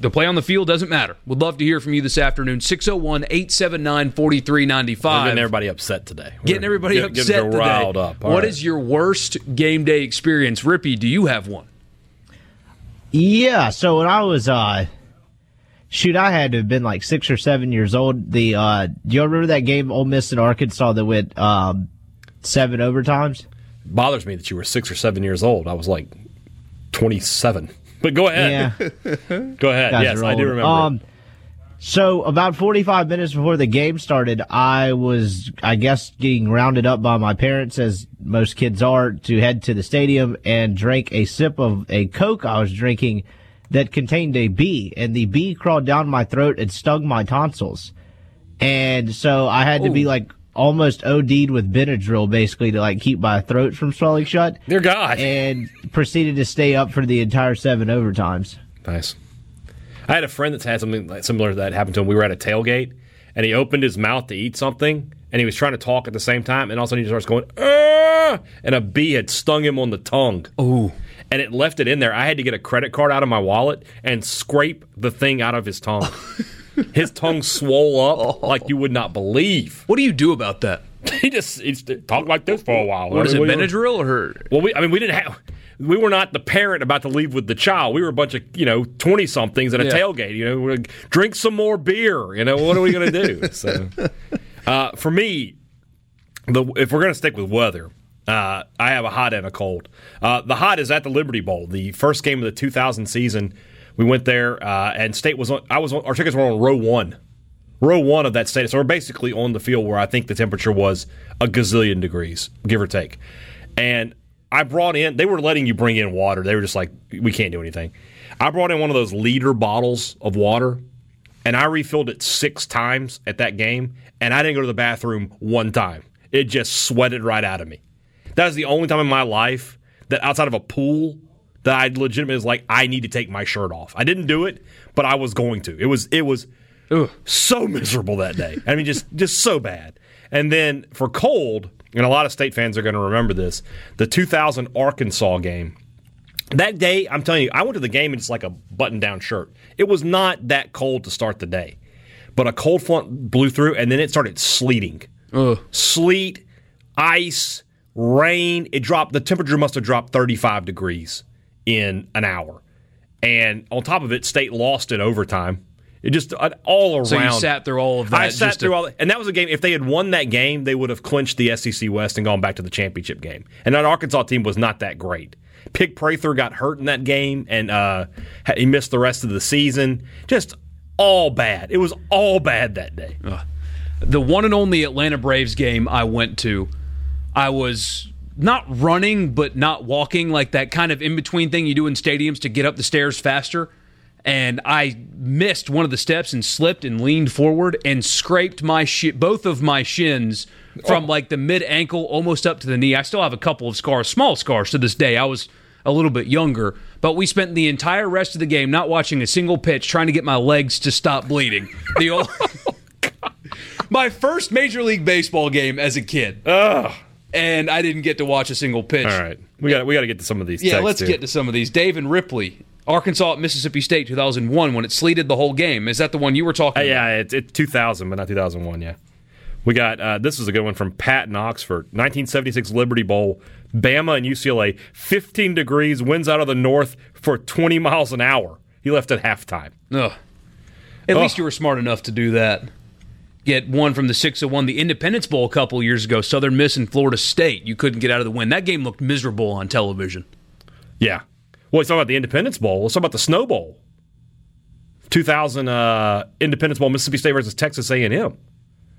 the play on the field, doesn't matter. Would love to hear from you this afternoon. 601 879 4395. getting everybody upset today. Getting We're everybody get- upset getting today. riled up. All What right. is your worst game day experience? Rippee, do you have one? Yeah, so when I was uh shoot, I had to have been like six or seven years old. The uh do you remember that game Ole Miss and Arkansas that went um seven overtimes? bothers me that you were six or seven years old. I was like 27. But go ahead. Yeah. Go ahead. guys Yes, I do remember. Um, so about 45 minutes before the game started, I was, I guess, getting rounded up by my parents, as most kids are, to head to the stadium and drink a sip of a Coke I was drinking that contained a bee, and the bee crawled down my throat and stung my tonsils. And so I had to be like almost OD'd with Benadryl basically to like keep my throat from swelling shut Dear God. and proceeded to stay up for the entire seven overtimes. Nice. I had a friend that's had something like similar to that happen to him. We were at a tailgate, and he opened his mouth to eat something, and he was trying to talk at the same time, and all of a sudden he starts going, "Ah!" and a bee had stung him on the tongue. Ooh. And it left it in there. I had to get a credit card out of my wallet and scrape the thing out of his tongue. his tongue swole up like you would not believe. What do you do about that? He just he talked like this for a while. What is I it, mean, we Benadryl or her? well, we, I mean, we didn't have. We were not the parent about to leave with the child. We were a bunch of you know twenty somethings at a Yeah. tailgate. You know, drink some more beer. You know, what are we going to do? So, uh, for me, the if we're going to stick with weather, uh, I have a hot and a cold. Uh, the hot is at the Liberty Bowl, the first game of the 2000 season. We went there, uh, and State was on. I was on. Our tickets were on row one row one of that stadium. So we're basically on the field where I think the temperature was a gazillion degrees, give or take. And I brought in. They were letting you bring in water. They were just like, we can't do anything. I brought in one of those liter bottles of water, and I refilled it six times at that game, and I didn't go to the bathroom one time. It just sweated right out of me. That was the only time in my life that outside of a pool that I legitimately was like, I need to take my shirt off. I didn't do it, but I was going to. It was it was Ugh. so miserable that day. I mean, just just so bad. And then for cold, and a lot of state fans are going to remember this, the 2000 Arkansas game. That day, I'm telling you, I went to the game in just like a button-down shirt. It was not that cold to start the day, but a cold front blew through, and then it started sleeting. Ugh. Sleet, ice, rain. It dropped. The temperature must have dropped 35 degrees in an hour, and on top of it, state lost in overtime. It just uh, all around. So you sat through all of that. I sat just to- through all, and that was a game. If they had won that game, they would have clinched the SEC West and gone back to the championship game. And that Arkansas team was not that great. Pick Prather got hurt in that game, and uh, he missed the rest of the season. Just all bad. It was all bad that day. the one and only Atlanta Braves game I went to, I was not running but not walking, like that kind of in between thing you do in stadiums to get up the stairs faster. And I missed one of the steps and slipped and leaned forward and scraped my shi both of my shins from like the mid ankle almost up to the knee. I still have a couple of scars, small scars to this day. I was a little bit younger, but we spent the entire rest of the game not watching a single pitch, trying to get my legs to stop bleeding. The old. my first Major League Baseball game as a kid. And I didn't get to watch a single pitch. All right, we got we got to get to some of these. Yeah, let's get to some of these. Dave and Ripley, Arkansas at Mississippi State 2001 when it sleeted the whole game. Is that the one you were talking Uh, about? yeah, it's it's 2000, but not 2001. Yeah, we got uh, this is a good one from Pat in Oxford, 1976 Liberty Bowl, Bama and UCLA, 15 degrees, winds out of the north for 20 miles an hour. He left at halftime. Ugh. At least you were smart enough to do that. Get one from the 601, the Independence Bowl a couple years ago, Southern Miss and Florida State. You couldn't get out of the win. That game looked miserable on television. Yeah. Well, let's talk about the Independence Bowl. Let's talk about the Snow Bowl. 2000 uh, Independence Bowl, Mississippi State versus Texas A&M.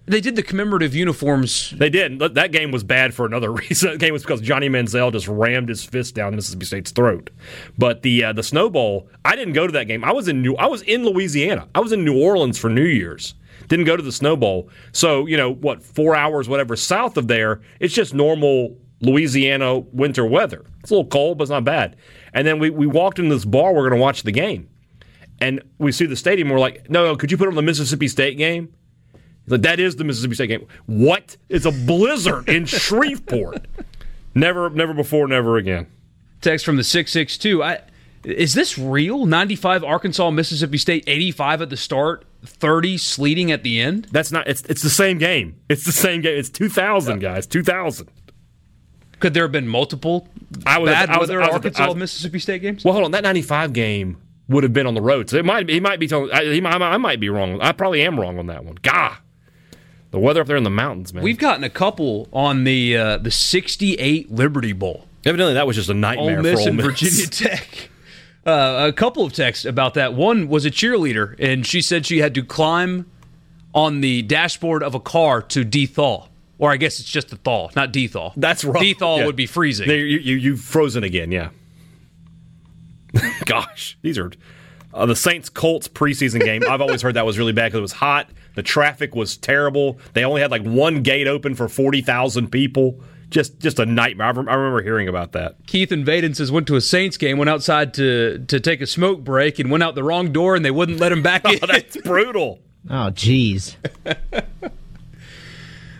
They did the commemorative uniforms. They did. That- That game was bad for another reason. That game was because Johnny Manziel just rammed his fist down Mississippi State's throat. But the uh, the Snow Bowl, I didn't go to that game. I was in New. I was in Louisiana. I was in New Orleans for New Year's. Didn't go to the Snow Bowl. So you know what? Four hours, whatever, south of there, it's just normal Louisiana winter weather. It's a little cold, but it's not bad. And then we we walked into this bar. We're going to watch the game, and we see the stadium. We're like, no, no, could you put on the Mississippi State game? He's like, that is the Mississippi State game. What? It's a blizzard in Shreveport. Never, never before, never again. Text from the 662. I, is this real? 95 Arkansas, Mississippi State, 85 at the start, 30 sleeting at the end? That's not. It's it's the same game. It's the same game. It's two thousand guys. Two thousand. Could there have been multiple I was- bad I was- weather I was- Arkansas I was- Mississippi State games? Well, hold on. That ninety five game would have been on the road, so it might. Be he might be telling. I, he might, I might be wrong. I probably am wrong on that one. Gah. The weather up there in the mountains, man. We've gotten a couple on the uh, the 68 Liberty Bowl. evidently that was just a nightmare Ole Miss for Ole and Virginia Tech. Uh, a couple of texts about that. One was a cheerleader, and she said she had to climb on the dashboard of a car to dethaw. Or I guess it's just a thaw, not dethaw. That's right. Dethaw Yeah. would be freezing. There, you, you, you've frozen again, yeah. Gosh, these are uh, the Saints Colts preseason game. I've always heard that was really bad because it was hot. The traffic was terrible. They only had like one gate open for forty thousand people. Just, just a nightmare. I, rem- I remember hearing about that. Keith and Vaiden says went to a Saints game, went outside to to take a smoke break, and went out the wrong door, and they wouldn't let him back oh, in. Oh, that's brutal. Oh, jeez.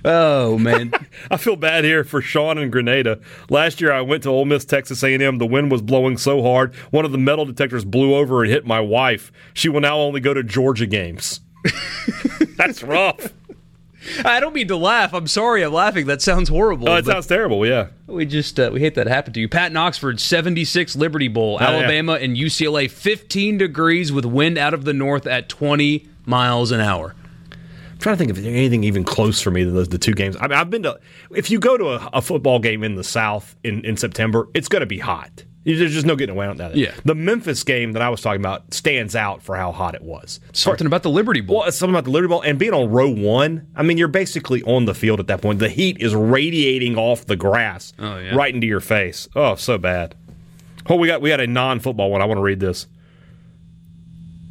oh man, I feel bad here for Sean and Grenada. Last year, I went to Ole Miss, Texas A&M. The wind was blowing so hard, one of the metal detectors blew over and hit my wife. She will now only go to Georgia games. That's rough. I don't mean to laugh. I'm sorry, I'm laughing. That sounds horrible. Oh, it sounds terrible. Yeah. we just uh, we hate that happened to you. Pat in Oxford, 76 Liberty Bowl, Oh, yeah. Alabama and UCLA, 15 degrees with wind out of the north at 20 miles an hour. I'm trying to think of anything even close for me than those the two games. I mean, I've been to. If you go to a, a football game in the South in, in September, it's going to be hot. There's just no getting away around that. Yeah. The Memphis game that I was talking about stands out for how hot it was. Something about the Liberty Bowl. Well, something about the Liberty Bowl and being on row one. I mean, you're basically on the field at that point. The heat is radiating off the grass Oh, yeah. right into your face. Oh, so bad. Oh, we got we got a non-football one. I want to read this.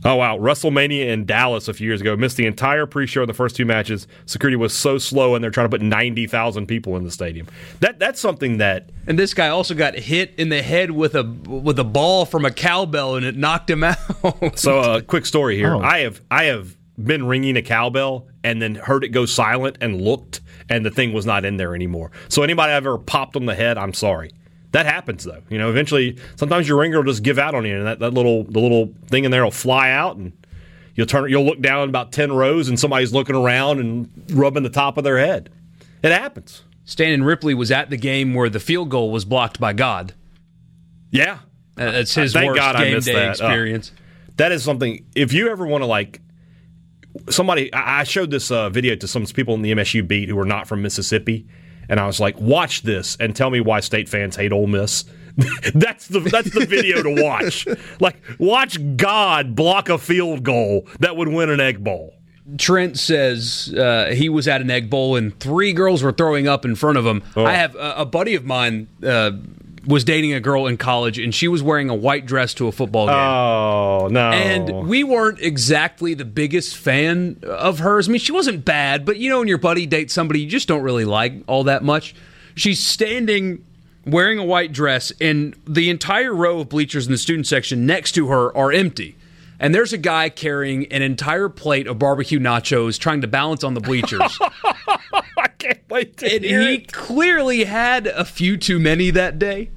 Oh wow, WrestleMania in Dallas a few years ago missed the entire pre-show of the first two matches. Security was so slow, and they're trying to put ninety thousand people in the stadium. That that's something that And this guy also got hit in the head with a with a ball from a cowbell, and it knocked him out. So a uh, quick story here. Oh. I have I have been ringing a cowbell and then heard it go silent and looked and the thing was not in there anymore. So anybody I've ever popped on the head, I'm sorry. That happens though. You know, eventually sometimes your ringer will just give out on you and that, that little the little thing in there will fly out and you'll turn you'll look down about ten rows and somebody's looking around and rubbing the top of their head. It happens. Stan and Ripley was at the game where the field goal was blocked by God. Yeah. Uh, That's his Thank worst God game day that. Oh. experience. that is something. If you ever want to like somebody, I I showed this uh, video to some people in the MSU beat who were not from Mississippi, and I was like, "Watch this and tell me why state fans hate Ole Miss." that's the that's the video to watch. Like, watch God block a field goal that would win an egg bowl. Trent says uh, he was at an egg bowl and three girls were throwing up in front of him. Oh. I have a, a buddy of mine uh, was dating a girl in college and she was wearing a white dress to a football game. Oh no! And we weren't exactly the biggest fan of hers. I mean, she wasn't bad, but you know, when your buddy dates somebody you just don't really like all that much. She's standing wearing a white dress, and the entire row of bleachers in the student section next to her are empty. And there's a guy carrying an entire plate of barbecue nachos trying to balance on the bleachers. Can't wait to and hear he it. clearly had a few too many that day.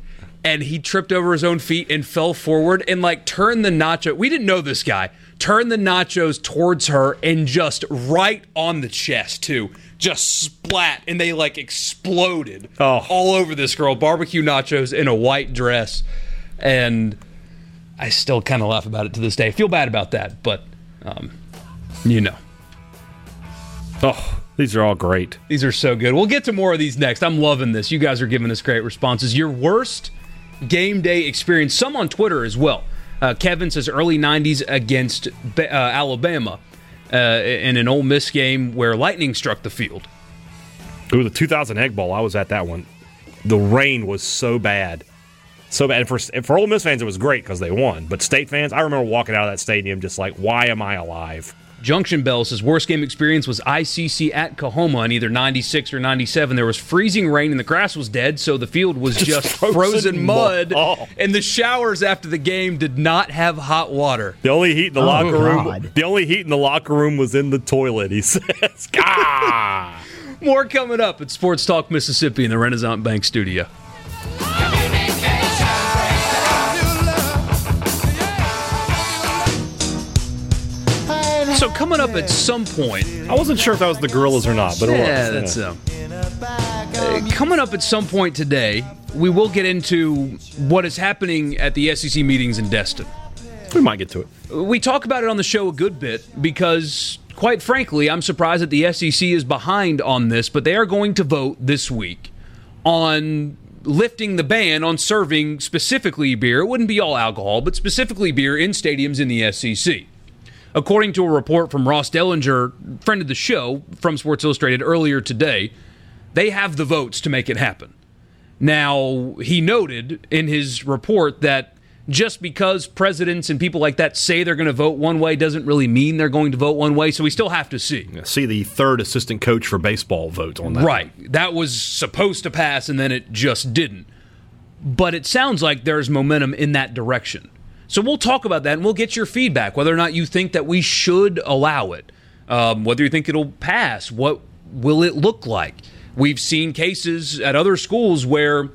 And he tripped over his own feet and fell forward and like turned the nacho. We didn't know this guy. Turned the nachos towards her and just right on the chest too. Just splat and they like exploded Oh. all over this girl. Barbecue nachos in a white dress. And I still kind of laugh about it to this day. I feel bad about that, but um, you know. Oh, these are all great. These are so good. We'll get to more of these next. I'm loving this. You guys are giving us great responses. Your worst game day experience, some on Twitter as well. Uh, Kevin says early 90s against uh, Alabama uh, in an Ole Miss game where lightning struck the field. Ooh, the 2000 Egg Bowl. I was at that one. The rain was so bad, so bad. And for for Ole Miss fans, it was great because they won. But State fans, I remember walking out of that stadium just like, why am I alive? Junction Bell says worst game experience was ICC at Coahoma in either 96 or 97. There was freezing rain and the grass was dead, so the field was just, frozen frozen, mud. mud. Oh. And the showers after the game did not have hot water. The only heat in the Oh, locker room. The only heat in the locker room was in the toilet. He says, "Ah." More coming up at Sports Talk Mississippi in the Renasant Bank studio. So coming up at some point, I wasn't sure if that was the gorillas or not, but it yeah, was. that's um, uh, coming up at some point today. We will get into what is happening at the SEC meetings in Destin. we might get to it. We talk about it on the show a good bit because, quite frankly, I'm surprised that the SEC is behind on this, but they are going to vote this week on lifting the ban on serving specifically beer. It wouldn't be all alcohol, but specifically beer in stadiums in the SEC. According to a report from Ross Dellenger, friend of the show from Sports Illustrated earlier today, they have the votes to make it happen. Now, he noted in his report that just because presidents and people like that say they're going to vote one way doesn't really mean they're going to vote one way, so we still have to see. See the third assistant coach for baseball vote on that. Right. That was supposed to pass and then it just didn't. But it sounds like there's momentum in that direction. So we'll talk about that and we'll get your feedback whether or not you think that we should allow it, um, whether you think it'll pass, what will it look like. We've seen cases at other schools where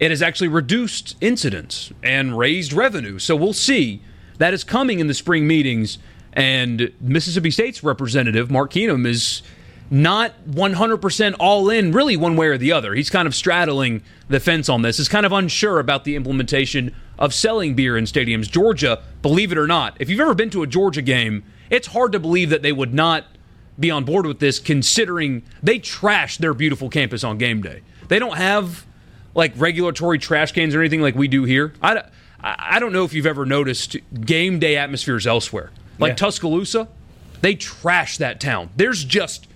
it has actually reduced incidents and raised revenue. So we'll see. That is coming in the spring meetings. And Mississippi State's representative, Mark Keenum, is not 100% all in, really, one way or the other. He's kind of straddling the fence on this, is kind of unsure about the implementation of selling beer in stadiums. Georgia, believe it or not, if you've ever been to a Georgia game, it's hard to believe that they would not be on board with this, considering they trash their beautiful campus on game day. They don't have like regulatory trash cans or anything like we do here. I, I don't know if you've ever noticed game day atmospheres elsewhere. Like Yeah. Tuscaloosa, they trash that town. There's just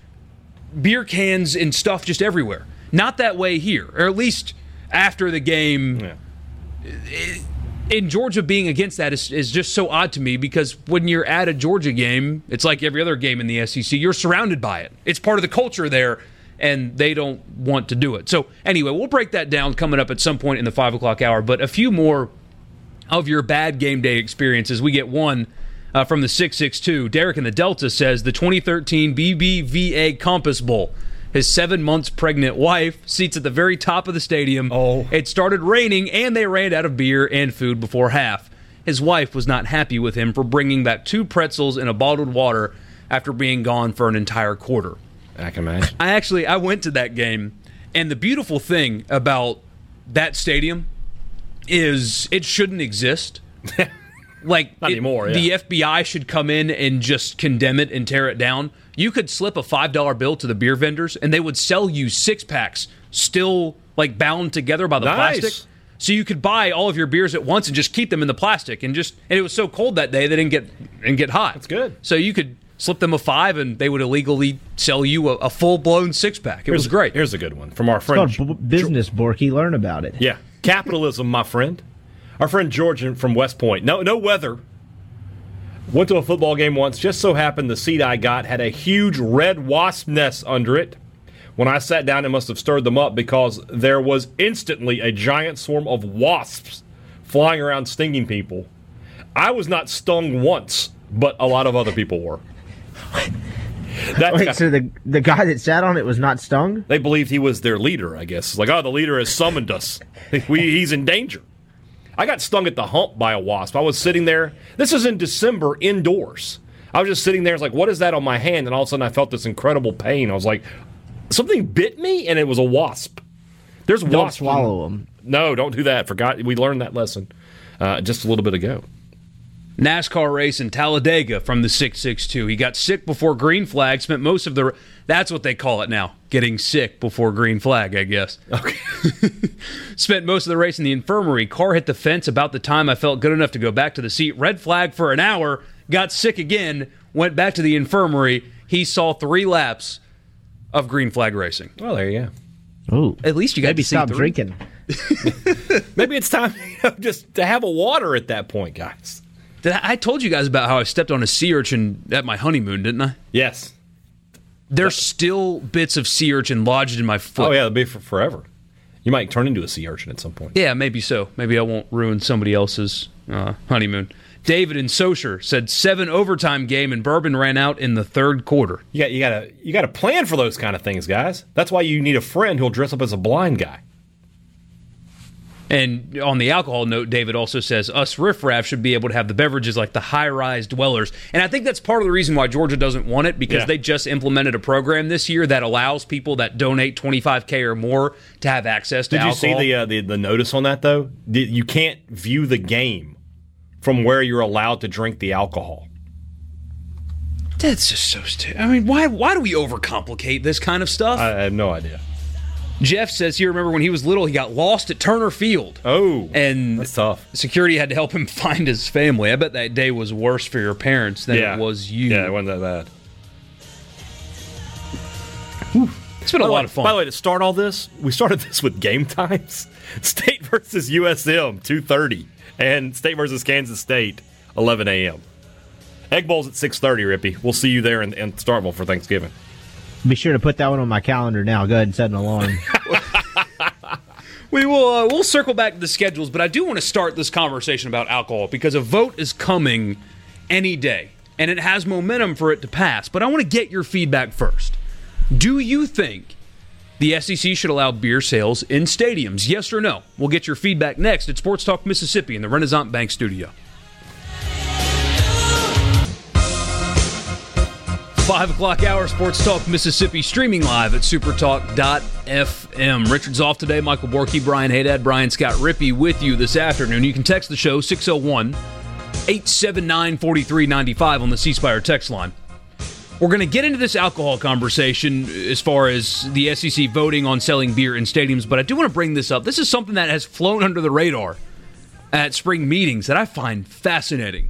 beer cans and stuff just everywhere. Not that way here, or at least after the game. In Georgia, being against that is, is just so odd to me because when you're at a Georgia game, it's like every other game in the SEC. You're surrounded by it. It's part of the culture there, and they don't want to do it. So, anyway, we'll break that down coming up at some point in the five o'clock hour. But a few more of your bad game day experiences. We get one uh, from the 662. Derek in the Delta says the 2013 BBVA Compass Bowl. His seven months pregnant wife seats at the very top of the stadium. Oh. It started raining and they ran out of beer and food before half. His wife was not happy with him for bringing back two pretzels and a bottled water after being gone for an entire quarter. I can imagine. I actually I went to that game, and the beautiful thing about that stadium is it shouldn't exist. like it- anymore, the. FBI should come in and just condemn it and tear it down. You could slip a five dollar bill to the beer vendors, and they would sell you six packs, still like bound together by the Nice. plastic. So you could buy all of your beers at once and just keep them in the plastic, and just and it was so cold that day they didn't get didn't get hot. That's good. So you could slip them a five, and they would illegally sell you a, a full blown six pack. It was great. Here's a good one from our It's friend. called b- business, Borky. Learn about it. Yeah, capitalism, my friend. Our friend George from West Point. No, no weather. Went to a football game once. Just so happened the seat I got had a huge red wasp nest under it. When I sat down, it must have stirred them up because there was instantly a giant swarm of wasps flying around stinging people. I was not stung once, but a lot of other people were. That's Wait, so the the guy that sat on it was not stung? they believed he was their leader, I guess. Like, oh, the leader has summoned us. we, he's in danger. I got stung at the hump by a wasp. I was sitting there. This is in December indoors. I was just sitting there. It's like, what is that on my hand? And all of a sudden, I felt this incredible pain. I was like, something bit me, and it was a wasp. There's Don't wasps. swallow them. No, don't do that. Forgot we learned that lesson uh, just a little bit ago. NASCAR race in Talladega from the 662. He got sick before green flag, spent most of the that's what they call it now, getting sick before green flag, I guess. Okay. spent most of the race in the infirmary. Car hit the fence about the time I felt good enough to go back to the seat. Red flag for an hour, got sick again, went back to the infirmary. He saw 3 laps of green flag racing. well, there you go. Ooh. At least you got Maybe to see stop three. drinking. Maybe it's time you know, just to have a water at that point, guys. Did I, I told you guys about how I stepped on a sea urchin at my honeymoon, didn't I? Yes. There's still bits of sea urchin lodged in my foot. Oh, yeah, it'll be for forever. You might turn into a sea urchin at some point. Yeah, maybe so. Maybe I won't ruin somebody else's uh, honeymoon. David and Socher said seven overtime game and Bourbon ran out in the third quarter. You got you got to you got to plan for those kind of things, guys. That's why you need a friend who'll dress up as a blind guy. And on the alcohol note, David also says us riffraff should be able to have the beverages like the high rise dwellers. And I think that's part of the reason why Georgia doesn't want it because Yeah. they just implemented a program this year that allows people that donate 25K or more to have access to alcohol. Did you see the, uh, the the notice on that though? You can't view the game from where you're allowed to drink the alcohol. That's just so stupid. I mean, why why do we overcomplicate this kind of stuff? I have no idea. Jeff says he remember when he was little, he got lost at Turner Field. Oh, and that's tough. security had to help him find his family. I bet that day was worse for your parents than Yeah, it was you. Yeah, it wasn't that bad. it's been a By the lot way- of fun. By the way, to start all this, we started this with game times. State versus USM, two thirty, and State versus Kansas State, eleven a.m. Egg Bowl's at six thirty. Rippee, we'll see you there in, in Starkville for Thanksgiving. Be sure to put that one on my calendar now. Go ahead and set an alarm. we will uh, we'll circle back to the schedules, but I do want to start this conversation about alcohol because a vote is coming any day, and it has momentum for it to pass. But I want to get your feedback first. Do you think the SEC should allow beer sales in stadiums? Yes or no? We'll get your feedback next at Sports Talk Mississippi in the Renasant Bank Studio. Five o'clock hour, Sports Talk Mississippi, streaming live at supertalk.fm. Richard's off today. Michael Borkey, Brian Haydad, Brian Scott Rippee with you this afternoon. You can text the show 601 879 4395 on the C Spire text line. We're going to get into this alcohol conversation as far as the SEC voting on selling beer in stadiums, but I do want to bring this up. This is something that has flown under the radar at spring meetings that I find fascinating.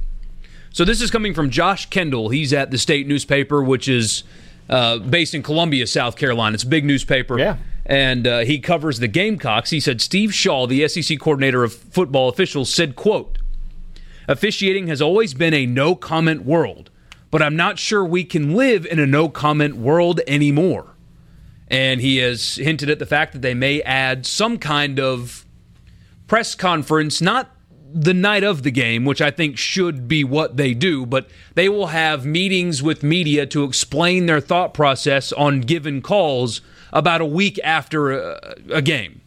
So, this is coming from Josh Kendall. He's at the state newspaper, which is uh, based in Columbia, South Carolina. It's a big newspaper. Yeah. And uh, he covers the Gamecocks. He said Steve Shaw, the SEC coordinator of football officials, said, quote, officiating has always been a no comment world but I'm not sure we can live in a no comment world anymore. And he has hinted at the fact that they may add some kind of press conference, not the night of the game, which I think should be what they do, but they will have meetings with media to explain their thought process on given calls about a week after a, a game.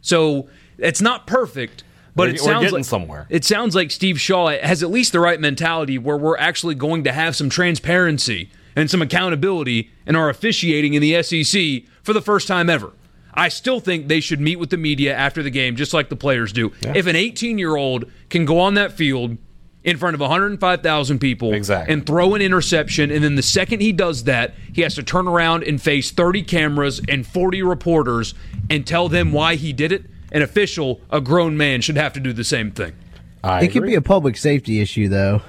So it's not perfect, but We're- it sounds like somewhere. It sounds like Steve Shaw has at least the right mentality where we're actually going to have some transparency and some accountability in our officiating in the SEC for the first time ever. I still think they should meet with the media after the game, just like the players do. If an 18 year old can go on that field in front of 105,000 people Exactly. and throw an interception, and then the second he does that, he has to turn around and face 30 cameras and 40 reporters and tell them why he did it, an official, a grown man, should have to do the same thing. I It could be a public safety issue, though.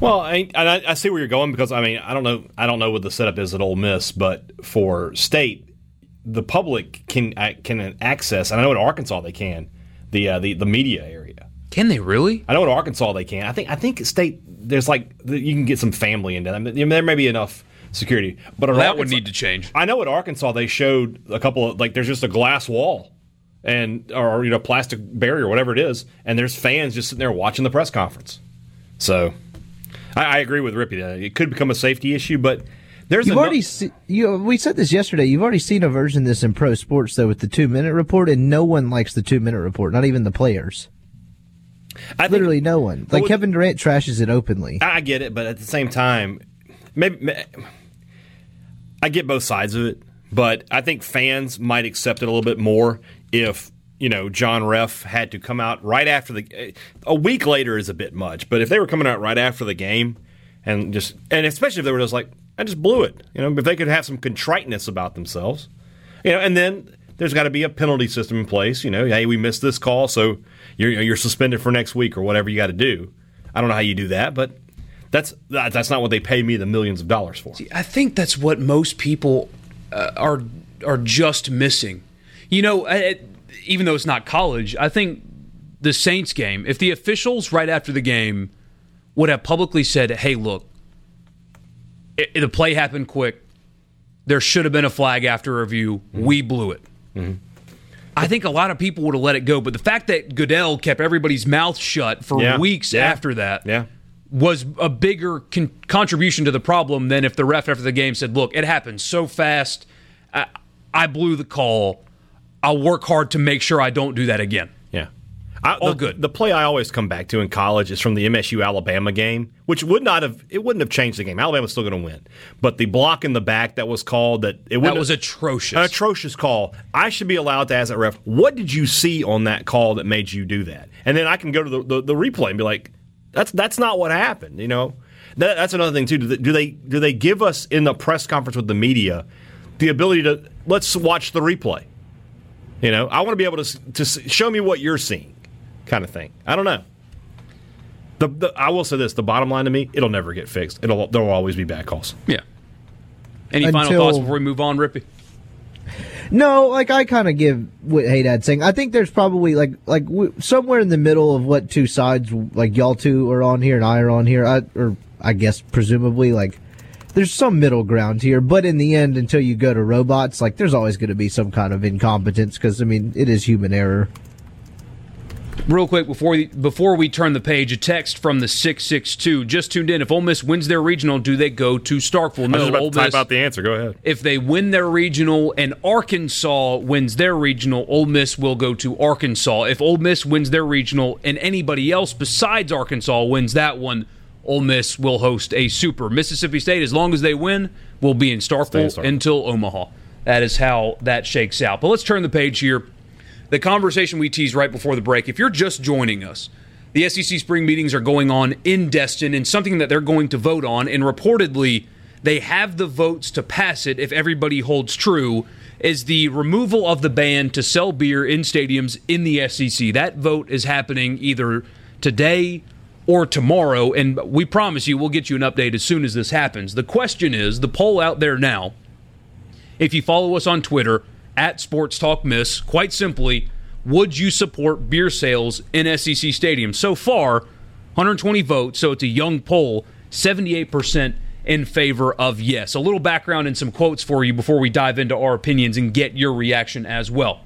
Well, I, I, I see where you're going because I mean I don't know I don't know what the setup is at Ole Miss, but for state, the public can uh, can access. And I know in Arkansas they can the uh, the the media area. Can they really? I know in Arkansas they can. I think I think state there's like you can get some family into them. There may be enough security, but in That would need to change. I know at Arkansas they showed a couple of like there's just a glass wall and or you know plastic barrier whatever it is, and there's fans just sitting there watching the press conference. So I, I agree with Rippee. that It could become a safety issue, but there's You've already se- you. We said this yesterday. You've already seen a version of this in pro sports though, with the two minute report, and no one likes the two minute report. Not even the players. I think- Literally, no one. Like Well, Kevin Durant trashes it openly. I get it, but at the same time, maybe ma- I get both sides of it. But I think fans might accept it a little bit more if you know John Ref had to come out right after the. A week later is a bit much, but if they were coming out right after the game and just and especially if they were just like I just blew it, you know, if they could have some contriteness about themselves, you know, and then there's got to be a penalty system in place. You know, hey, we missed this call, so you're you're suspended for next week or whatever you got to do. I don't know how you do that, but that's that's not what they pay me the millions of dollars for. I think that's what most people uh, are are just missing. You know, I- even though it's not college, I think the Saints game. If the officials right after the game would have publicly said, "Hey, look, it, the play happened quick. There should have been a flag after review. We blew it." Mm-hmm. I think a lot of people would have let it go, but the fact that Goodell kept everybody's mouth shut for Yeah. weeks Yeah. after that, Yeah. was a bigger con- contribution to the problem than if the ref after the game said, "Look, it happened so fast. I, I blew the call. I'll work hard to make sure I don't do that again." I, All the, good. The play I always come back to in college is from the MSU Alabama game, which would not have it wouldn't have changed the game. Alabama's still going to win, but the block in the back that was called that it That was atrocious. an atrocious call. I should be allowed to ask that ref, what did you see on that call that made you do that? And then I can go to the, the, the replay and be like, that's that's not what happened. You know, that, that's another thing too. Do they, do they do they give us in the press conference with the media the ability to let's watch the replay? You know, I want to be able to to show me what you're seeing, kind of thing. I don't know. The, the I will say this: the bottom line to me, it'll never get fixed. It'll there will always be bad calls. yeah. Any final thoughts before we move on, Rippee? No, like I kind of give what Haydad saying. I think there's probably like like w- somewhere in the middle of what two sides like y'all two are on here and I are on here. I, or I guess presumably like there's some middle ground here. But in the end, until you go to robots, like there's always going to be some kind of incompetence because I mean it is human error. Real quick before we, before we turn the page, a text from the six six two just tuned in. If Ole Miss wins their regional, do they go to Starkville? I was No, about Ole to type Miss. out the answer. Go ahead. if they win their regional and Arkansas wins their regional, Ole Miss will go to Arkansas. If Ole Miss wins their regional and anybody else besides Arkansas wins that one, Ole Miss will host a super. Mississippi State, as long as they win, will be in Stay in Starkville Starkville. until Omaha. That is how that shakes out. But let's turn the page here. The conversation we teased right before the break. If you're just joining us, The SEC spring meetings are going on in Destin, and something that they're going to vote on, and reportedly they have the votes to pass it if everybody holds true, is the removal of the ban to sell beer in stadiums in the SEC. That vote is happening either today or tomorrow, and we promise you we'll get you an update as soon as this happens. The question is the poll out there now, if you follow us on Twitter at Sports Talk Miss, quite simply, would you support beer sales in SEC stadiums? So far, 120 votes, so it's a young poll, 78% in favor of yes. A little background and some quotes for you before we dive into our opinions and get your reaction as well.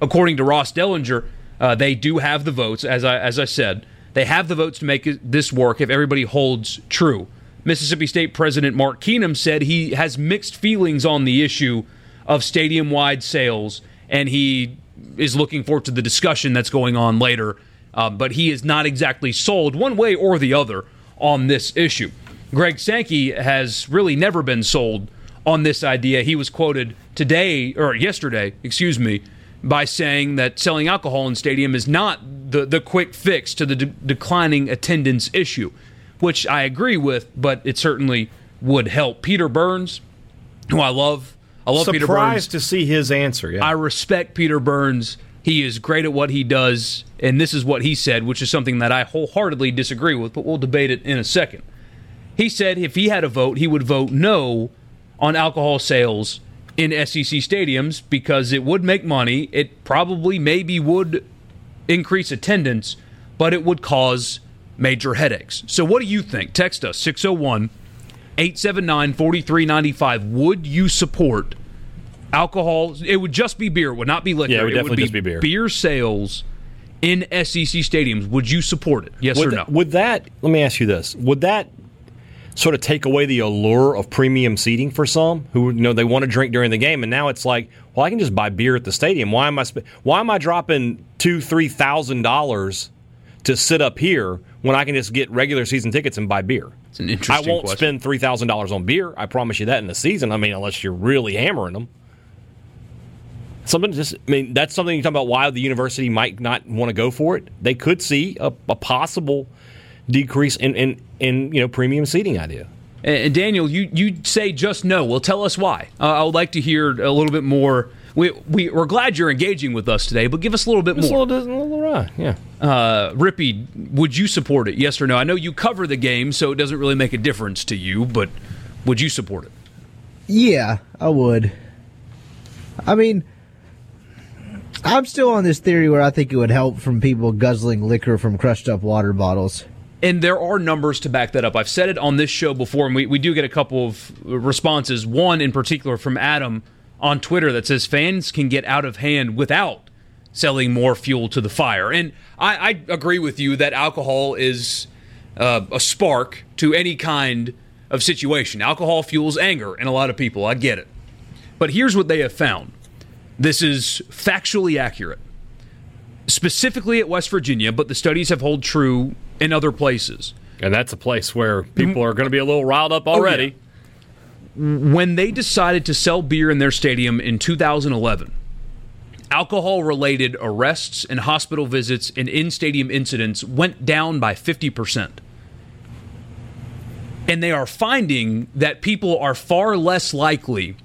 According to Ross Dellenger, uh, they do have the votes, as I, as I said. They have the votes to make this work if everybody holds true. Mississippi State President Mark Keenum said he has mixed feelings on the issue of stadium wide sales, and he is looking forward to the discussion that's going on later. Uh, but he is not exactly sold one way or the other on this issue. Greg Sankey has really never been sold on this idea. He was quoted today, or yesterday, excuse me, by saying that selling alcohol in stadium is not the, the quick fix to the de- declining attendance issue, which I agree with, but it certainly would help. Peter Burns, who I love, I love Surprised Peter Burns. to see his answer. Yeah. I respect Peter Burns. He is great at what he does, and this is what he said, which is something that I wholeheartedly disagree with, but we'll debate it in a second. He said if he had a vote, he would vote no on alcohol sales in SEC stadiums because it would make money. It probably maybe would increase attendance, but it would cause major headaches. So, what do you think? Text us 601 879 4395. Would you support alcohol? It would just be beer, it would not be liquor. Yeah, it would definitely be just be beer. Beer sales in SEC stadiums. Would you support it? Yes would or no? Would that? Let me ask you this: Would that sort of take away the allure of premium seating for some who you know they want to drink during the game, and now it's like, well, I can just buy beer at the stadium. Why am I? Sp- why am I dropping two, three thousand dollars to sit up here when I can just get regular season tickets and buy beer? It's an interesting I won't question. spend three thousand dollars on beer. I promise you that in the season. I mean, unless you're really hammering them. Something just, I mean, that's something you talk about why the university might not want to go for it. They could see a, a possible decrease in, in, in, you know, premium seating idea. And Daniel, you you say just no. Well, tell us why. Uh, I would like to hear a little bit more. We, we we're glad you're engaging with us today, but give us a little bit It's a more. little, a little right, yeah. Uh, Rippee, would you support it? Yes or no? I know you cover the game, so it doesn't really make a difference to you, but would you support it? Yeah, I would. I mean, I'm still on this theory where I think it would help from people guzzling liquor from crushed up water bottles. And there are numbers to back that up. I've said it on this show before, and we, we do get a couple of responses. One in particular from Adam on Twitter that says fans can get out of hand without selling more fuel to the fire. And I, I agree with you that alcohol is uh, a spark to any kind of situation. Alcohol fuels anger in a lot of people. I get it. But here's what they have found this is factually accurate specifically at West Virginia, but the studies have held true in other places. And that's a place where people are going to be a little riled up already. When they decided to sell beer in their stadium in 2011, alcohol related arrests and hospital visits and in stadium incidents went down by 50%. And they are finding that people are far less likely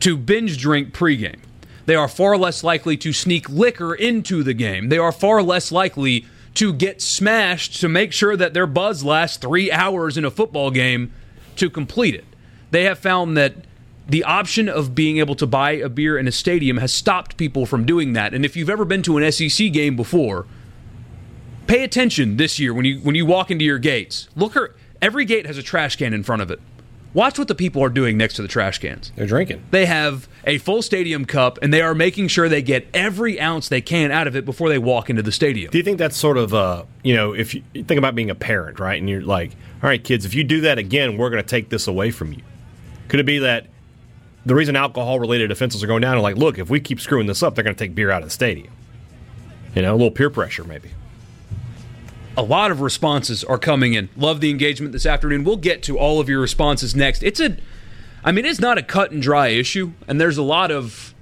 to binge drink pregame. They are far less likely to sneak liquor into the game. They are far less likely to get smashed to make sure that their buzz lasts three hours in a football game to complete it. They have found that the option of being able to buy a beer in a stadium has stopped people from doing that. And if you've ever been to an SEC game before, pay attention this year when you when you walk into your gates. Look, her, every gate has a trash can in front of it. Watch what the people are doing next to the trash cans. They're drinking. They have a full stadium cup, and they are making sure they get every ounce they can out of it before they walk into the stadium. Do you think that's sort of, uh, you know, if you you think about being a parent, right? And you're like, all right, kids, if you do that again, we're going to take this away from you. Could it be that the reason alcohol related offenses are going down are like, look, if we keep screwing this up, they're going to take beer out of the stadium? You know, a little peer pressure, maybe. a lot of responses are coming in. Love the engagement this afternoon. We'll get to all of your responses next. It's a I mean, it's not a cut and dry issue, and there's a lot of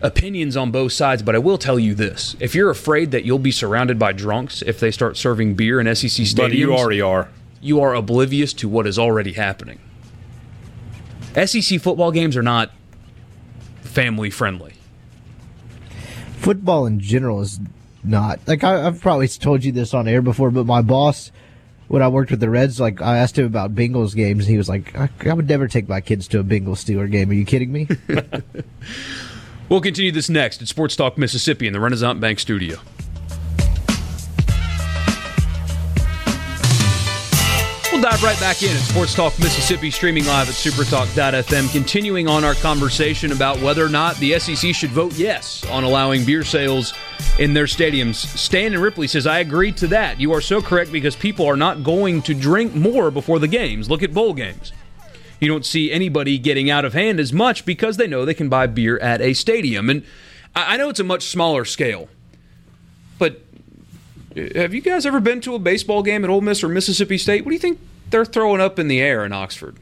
opinions on both sides, but I will tell you this: if you're afraid that you'll be surrounded by drunks if they start serving beer in SEC stadiums, But you already are. you are oblivious to what is already happening. SEC football games are not family friendly. football in general is not like I, I've probably told you this on air before, but my boss, when I worked with the Reds, like I asked him about Bengals games, and he was like, I, "I would never take my kids to a Bengals Steeler game. Are you kidding me?" We'll continue this next at Sports Talk Mississippi in the Renasant Bank studio. We'll dive right back in at Sports Talk Mississippi, streaming live at supertalk.fm, continuing on our conversation about whether or not the SEC should vote yes on allowing beer sales in their stadiums. Stan and Ripley says, I agree to that. You are so correct because people are not going to drink more before the games. Look at bowl games. You don't see anybody getting out of hand as much because they know they can buy beer at a stadium. And I know it's a much smaller scale, but uh, have you guys ever been to a baseball game at Ole Miss or Mississippi State? What do you think they're throwing up in the air in Oxford?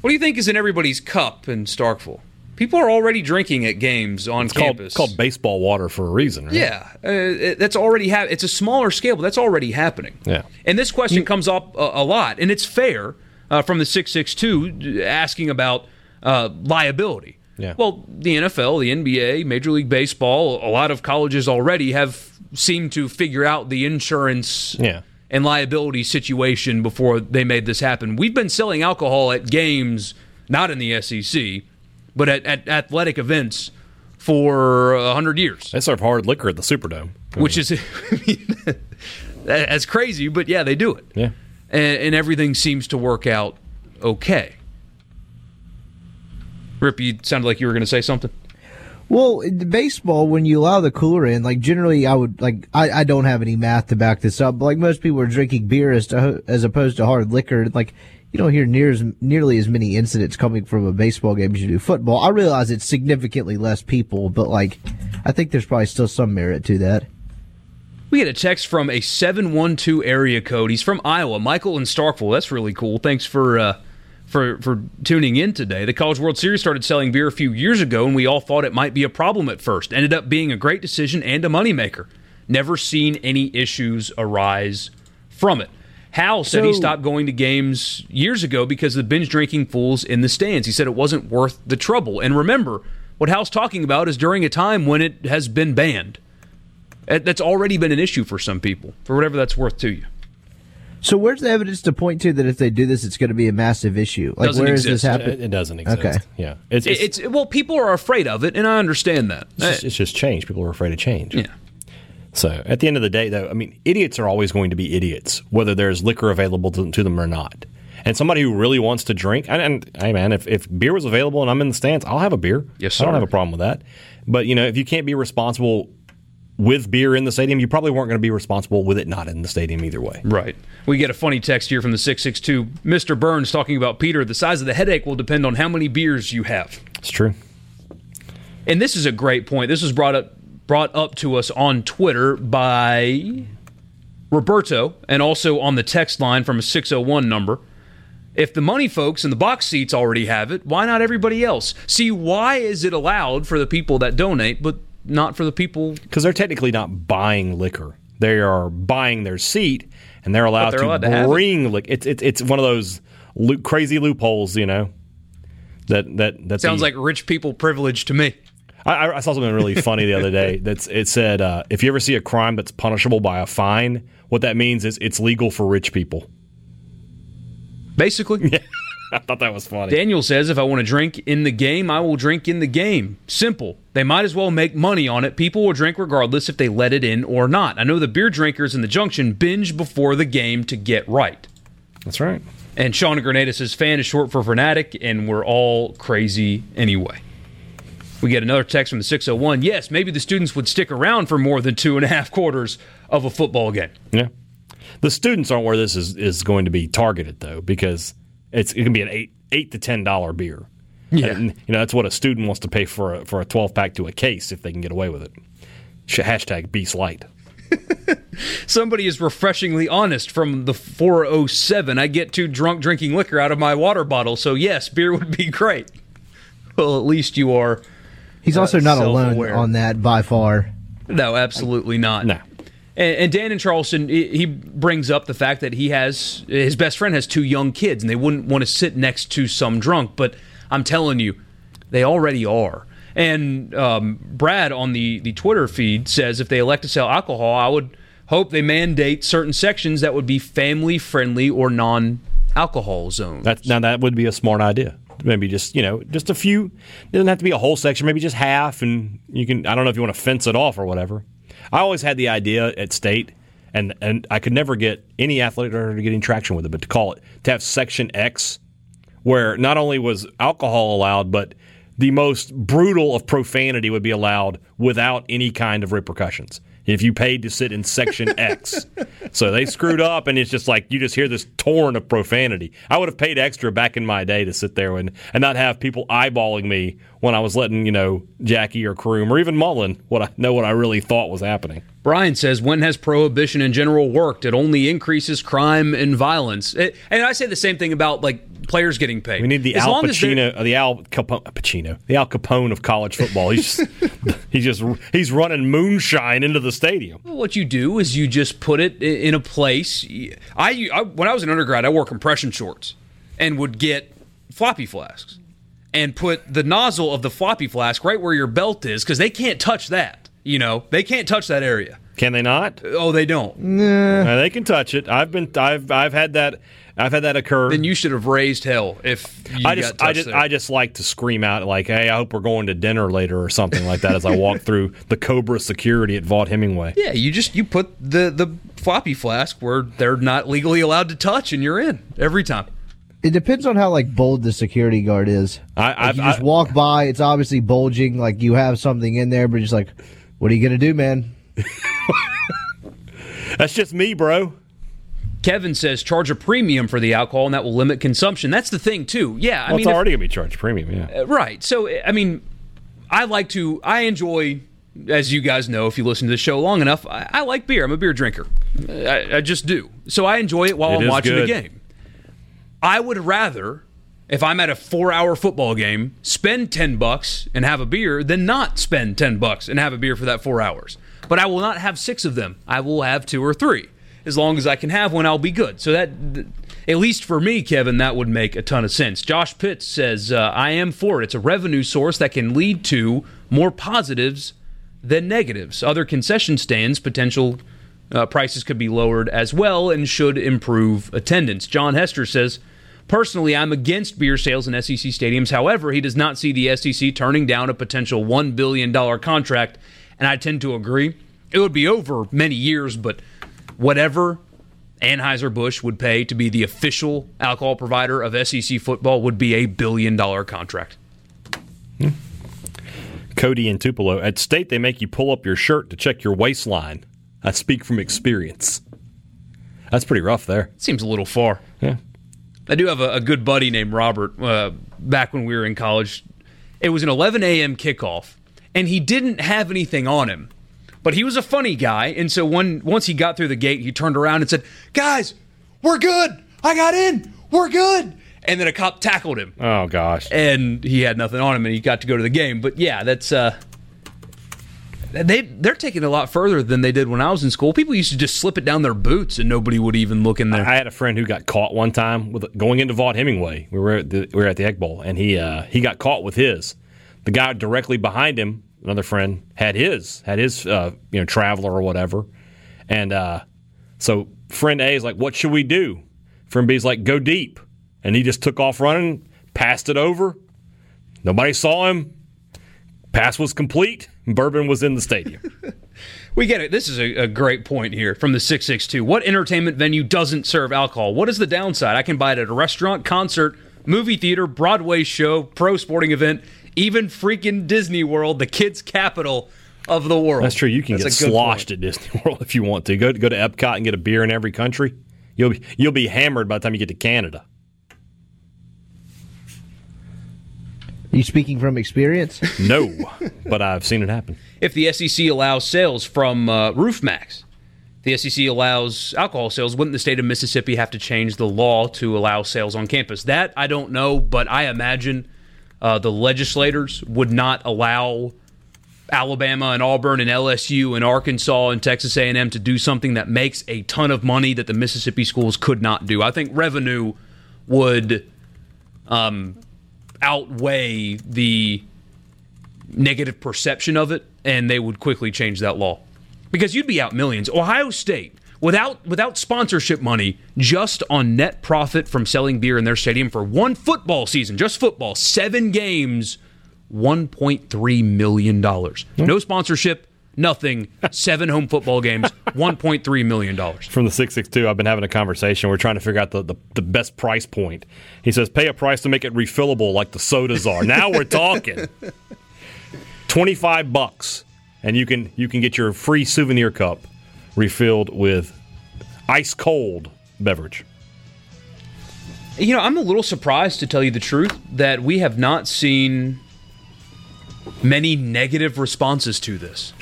What do you think is in everybody's cup in Starkville? People are already drinking at games on It's called, campus. it's called baseball water for a reason, right? Yeah, uh, it- that's already ha- It's a smaller scale, but that's already happening. Yeah. And this question comes up a, a lot, and it's fair uh, from the six six two asking about uh, liability. Yeah. Well, the NFL, the NBA, Major League Baseball, a lot of colleges already have seemed to figure out the insurance Yeah. And liability situation before they made this happen. We've been selling alcohol at games, not in the SEC, but at, at athletic events for a hundred years They serve hard liquor at the Superdome. which is that's crazy, but yeah, they do it, Yeah. and, and everything seems to work out okay. Rip, you sounded like you were going to say something. Well, baseball, when you allow the cooler in, like generally, I would like I, I don't have any math to back this up, but like most people are drinking beer as to, as opposed to hard liquor. Like you don't hear near as nearly as many incidents coming from a baseball game as you do football. I realize it's significantly less people, but like I think there's probably still some merit to that. We get a text from a 712 area code. He's from Iowa. Michael in Starkville. That's really cool. Thanks for uh, for for tuning in today. The College World Series started selling beer a few years ago, and we all thought it might be a problem at first. Ended up being a great decision and a moneymaker. Never seen any issues arise from it. Hal said he stopped going to games years ago because of the binge drinking fools in the stands. He said it wasn't worth the trouble. And remember, what Hal's talking about is during a time when it has been banned. That's already been an issue for some people, for whatever that's worth to you. So where's the evidence to point to that if they do this, it's going to be a massive issue? Like Doesn't where is exist. this It, happening? it doesn't exist. Okay. Yeah. It's, it's, It's, well, people are afraid of it, and I understand that. it's, just, it's just change. People are afraid of change. yeah. So at the end of the day, though, I mean, idiots are always going to be idiots, whether there's liquor available to, to them or not. And somebody who really wants to drink, and, and hey, man, if, if beer was available and I'm in the stands, I'll have a beer. Yes, I don't have a problem with that. But you know, if you can't be responsible with beer in the stadium, you probably weren't going to be responsible with it not in the stadium either way. Right. We get a funny text here from the 662. Mr. Burns talking about Peter. The size of the headache will depend on how many beers you have. It's true. And this is a great point. This was brought up brought up to us on Twitter by Roberto and also on the text line from a 601 number. If the money folks in the box seats already have it, why not everybody else? See, why is it allowed for the people that donate, but not for the people? Because they're technically not buying liquor; they are buying their seat, and they're allowed, they're to allowed to bring liquor. It's it's it's one of those lo- crazy loopholes, you know. That that that Sounds the- like rich people privilege to me. I- I, I saw something really funny the other day. That's it said uh, if you ever see a crime that's punishable by a fine, what that means is it's legal for rich people. Basically. I thought that was funny. Daniel says if I want to drink in the game, I will drink in the game. Simple. They might as well make money on it. People will drink regardless if they let it in or not. I know the beer drinkers in the junction binge before the game to get right. That's right. And Sean Grenada says fan is short for fanatic, and we're all crazy anyway. We get another text from the 601. Yes, maybe the students would stick around for more than two and a half quarters of a football game. Yeah. The students aren't where this is, is going to be targeted though, because it's it can be an eight eight to ten dollar beer. Yeah. And, you know that's what a student wants to pay for a, for a twelve pack to a case if they can get away with it. Sh- Hashtag Beast Light. Somebody is refreshingly honest from the 407. I get too drunk drinking liquor out of my water bottle, so yes, beer would be great. Well, at least you are He's also uh, not alone self-aware. on that by far. No, absolutely not. No. And, Dan in Charleston, he he brings up the fact that he has his best friend has two young kids, and they wouldn't want to sit next to some drunk. But I'm telling you, they already are. And um, Brad on the the Twitter feed says if they elect to sell alcohol, I would hope they mandate certain sections that would be family friendly or non alcohol zones. That's now that would be a smart idea. Maybe just you know just a few. It doesn't have to be a whole section. Maybe just half, and you can. I don't know if you want to fence it off or whatever. I always had the idea at state, and and I could never get any athletic director to get any traction with it, but to call it to have section X, where not only was alcohol allowed, but the most brutal of profanity would be allowed without any kind of repercussions. If you paid to sit in section X, so they screwed up, and it's just like you just hear this torrent of profanity. I would have paid extra back in my day to sit there and, and not have people eyeballing me when I was letting you know Jackie or Croom or even Mullen what I know what I really thought was happening. Brian says, when has prohibition in general worked? It only increases crime and violence. It- and I say the same thing about like players getting paid. We need the As Al Pacino, uh, the Al Capone, Pacino, the Al Capone of college football. He's just, he's just he's running moonshine into the stadium. What you do is you just put it in a place. I, I when I was an undergrad, I wore compression shorts and would get floppy flasks and put the nozzle of the floppy flask right where your belt is because they can't touch that. You know, they can't touch that area. Can they not? Oh, they don't. Uh, they can touch it. I've been I've I've had that I've had that occur. Then you should have raised hell if you I just touched I just there. I just like to scream out like, "Hey, I hope we're going to dinner later" or something like that as I walk through the Cobra security at Vaught Hemingway. Yeah, you just you put the the floppy flask where they're not legally allowed to touch, and you're in every time. It depends on how like bold the security guard is. I- Like, I've- you just I- walk by, it's obviously bulging, like you have something in there, but just like, what are you gonna do, man? That's just me, bro. Kevin says charge a premium for the alcohol, and that will limit consumption. That's the thing too. Yeah, I Well, mean, it's already gonna be charged premium. Yeah. Uh, right. So I mean, I like to. I enjoy, as you guys know, if you listen to the show long enough, I, I like beer. I'm a beer drinker. I, I just do. So I enjoy it while It I'm watching good. the game. I would rather, if I'm at a four-hour football game, spend ten bucks and have a beer than not spend ten bucks and have a beer for that four hours. But I will not have six of them. I will have two or three. As long as I can have one, I'll be good. So that, at least for me, Kevin, that would make a ton of sense. Josh Pitts says, uh, "I am for it. It's a revenue source that can lead to more positives than negatives. Other concession stands potential." Uh, prices could be lowered as well and should improve attendance. John Hester says, Personally, I'm against beer sales in SEC stadiums. However, he does not see the SEC turning down a potential $1 billion contract, and I tend to agree. It would be over many years, but whatever Anheuser-Busch would pay to be the official alcohol provider of SEC football would be a billion dollar contract. Cody and Tupelo at state they make you pull up your shirt to check your waistline. I speak from experience. That's pretty rough there. Seems a little far. Yeah. I do have a, a good buddy named Robert. Uh, back when we were in college, it was an 11 a.m. kickoff, and he didn't have anything on him, but he was a funny guy. And so when once he got through the gate, he turned around and said, "Guys, we're good. I got in. We're good." And then a cop tackled him, Oh gosh. and he had nothing on him, and he got to go to the game. But yeah, that's uh, they they're taking it a lot further than they did when I was in school. People used to just slip it down their boots, and nobody would even look in there. I had a friend who got caught one time with going into Vaught Hemingway. We were at the, we were at the Egg Bowl, and he uh, he got caught with his. The guy directly behind him, another friend, had his had his uh, you know traveler or whatever, and uh, so friend A is like, "What should we do?" Friend B is like, "Go deep," and he just took off running, passed it over. Nobody saw him. Pass was complete. Bourbon was in the stadium. We get it. This is a, a great point here from the 662. What entertainment venue doesn't serve alcohol? What is the downside? I can buy it at a restaurant, concert, movie theater, Broadway show, pro sporting event, even freaking Disney World, the kids' capital of the world. That's true. You can That's get sloshed point. at Disney World if you want to. Go go to Epcot and get a beer in every country. You'll be, you'll be hammered by the time you get to Canada. Are you speaking from experience? No, but I've seen it happen. If the SEC allows sales from uh, Roof Max, the SEC allows alcohol sales, wouldn't the state of Mississippi have to change the law to allow sales on campus? That I don't know, but I imagine uh, the legislators would not allow Alabama and Auburn and LSU and Arkansas and Texas A&M to do something that makes a ton of money that the Mississippi schools could not do. I think revenue would um, outweigh the negative perception of it, and they would quickly change that law because you'd be out millions. Ohio State without without sponsorship money, just on net profit from selling beer in their stadium for one football season, just football, seven games, one point three million dollars. No sponsorship, nothing. Seven home football games, one point three million dollars. From the 662, I've been having a conversation. We're trying to figure out the, the, the best price point. He says, pay a price to make it refillable like the sodas are. now we're talking. 25 bucks and you can you can get your free souvenir cup refilled with ice cold beverage. You know, I'm a little surprised to tell you the truth that we have not seen many negative responses to this.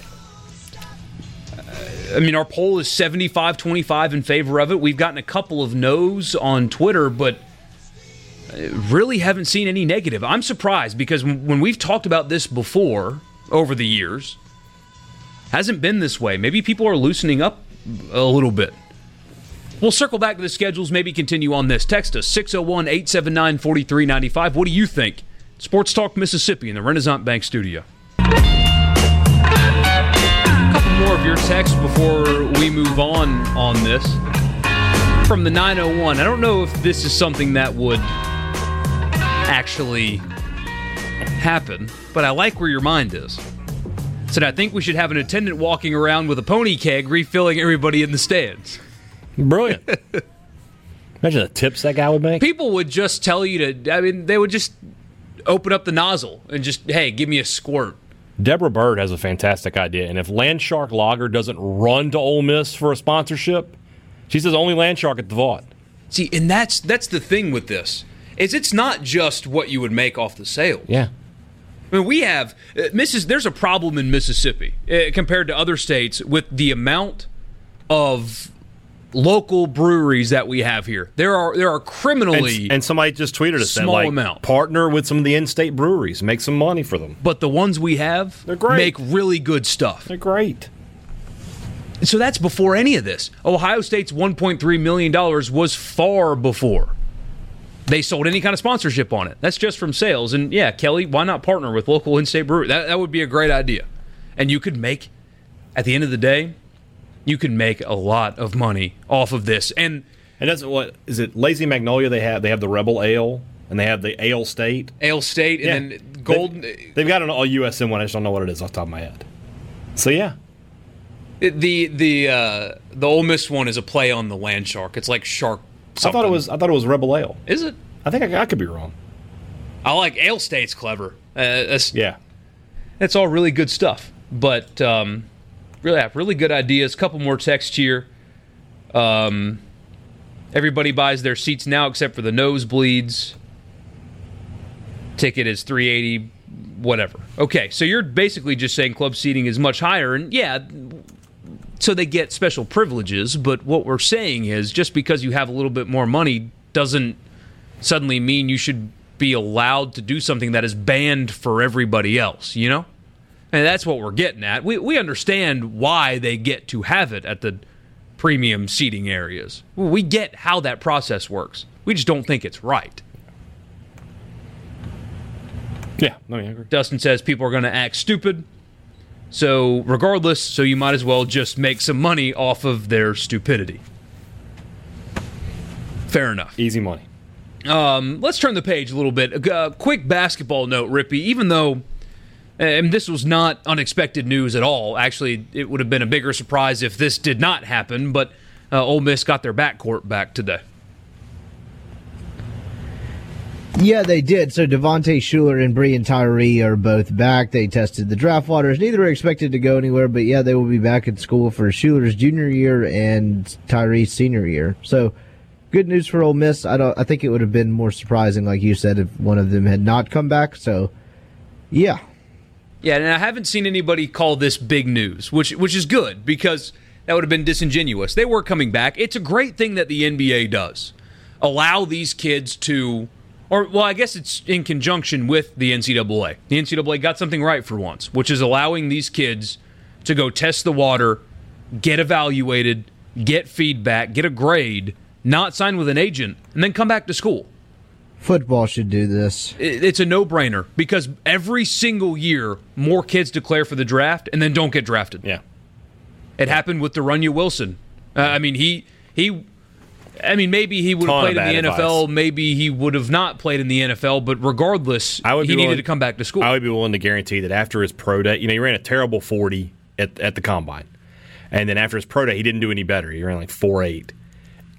Uh, I mean, our poll is 75 25 in favor of it. We've gotten a couple of no's on Twitter, but uh, really haven't seen any negative. I'm surprised because when we've talked about this before over the years, hasn't been this way. Maybe people are loosening up a little bit. We'll circle back to the schedules, maybe continue on this. Text us 601 879 4395. What do you think? Sports Talk Mississippi in the Renasant Bank studio. A couple more of your texts before we move on on this. From the 901. I don't know if this is something that would actually happen, but I like where your mind is. Said, I think we should have an attendant walking around with a pony keg refilling everybody in the stands. Brilliant. Imagine the tips that guy would make. People would just tell you to, I mean, they would just open up the nozzle and just, hey, give me a squirt. Deborah Bird has a fantastic idea, and if Landshark Lager doesn't run to Ole Miss for a sponsorship, she says only Landshark at the Vaught. See, and that's that's the thing with this is it's not just what you would make off the sale. Yeah. I mean, we have uh, Missis. There's a problem in Mississippi uh, compared to other states with the amount of local breweries that we have here. There are there are criminally And, and somebody just tweeted us that small like amount. partner with some of the in-state breweries, make some money for them. but the ones we have They're great. make really good stuff. They're great. So that's before any of this. Ohio State's 1.3 million dollars was far before they sold any kind of sponsorship on it. That's just from sales. And yeah, Kelly, why not partner with local in-state brewery? That that would be a great idea. And you could make at the end of the day, you could make a lot of money off of this. And And that's what is it? Lazy Magnolia. They have they have the Rebel Ale and they have the Ale State. Ale State and then Golden They, have got an all USM one. I just don't know what it is off the top of my head. So yeah, the the uh, the Ole Miss one is a play on the land shark. It's like shark. I thought it was I thought it was Rebel Ale. Is it? I think I, I could be wrong. I like Ale State's clever. Uh, that's, Yeah, That's all really good stuff. But um, really, have really good ideas. Couple more texts here. Um, everybody buys their seats now except for the nosebleeds. Ticket is three eighty, whatever. Okay, so you're basically just saying club seating is much higher, and yeah, so they get special privileges. But what we're saying is, just because you have a little bit more money doesn't suddenly mean you should be allowed to do something that is banned for everybody else, you know? And that's what we're getting at. We, we understand why they get to have it at the premium seating areas. We get how that process works. We just don't think it's right. yeah. No, I agree. Dustin says people are going to act stupid. So, regardless, so you might as well just make some money off of their stupidity. Fair enough. Easy money. Um, let's turn the page a little bit. A uh, quick basketball note, Rippee. Even though, and this was not unexpected news at all. Actually, it would have been a bigger surprise if this did not happen. But uh, Ole Miss got their backcourt back today. Yeah, they did. So Devontae Shuler and Breein Tyree are both back. They tested the draft waters. Neither are expected to go anywhere, but yeah, they will be back at school for Shuler's junior year and Tyree's senior year. So good news for Ole Miss. I don't. I think it would have been more surprising, like you said, if one of them had not come back. So yeah, Yeah, and I haven't seen anybody call this big news, which which is good because that would have been disingenuous. They were coming back. It's a great thing that the NBA does. Allow these kids to or well, I guess it's in conjunction with the NCAA. The NCAA got something right for once, which is allowing these kids to go test the water, get evaluated, get feedback, get a grade, not sign with an agent, and then come back to school. Football should do this. It's a no-brainer because every single year more kids declare for the draft and then don't get drafted. Yeah. It happened with De'Runnya Wilson. Uh, I mean, he he I mean, maybe he would have played in the bad NFL. Maybe he would have not played in the NFL. But regardless, I would he needed willing- to come back to school. I would be willing to guarantee that after his pro day, you know, he ran a terrible 40 at, at the combine. And then after his pro day, he didn't do any better. He ran like four eight.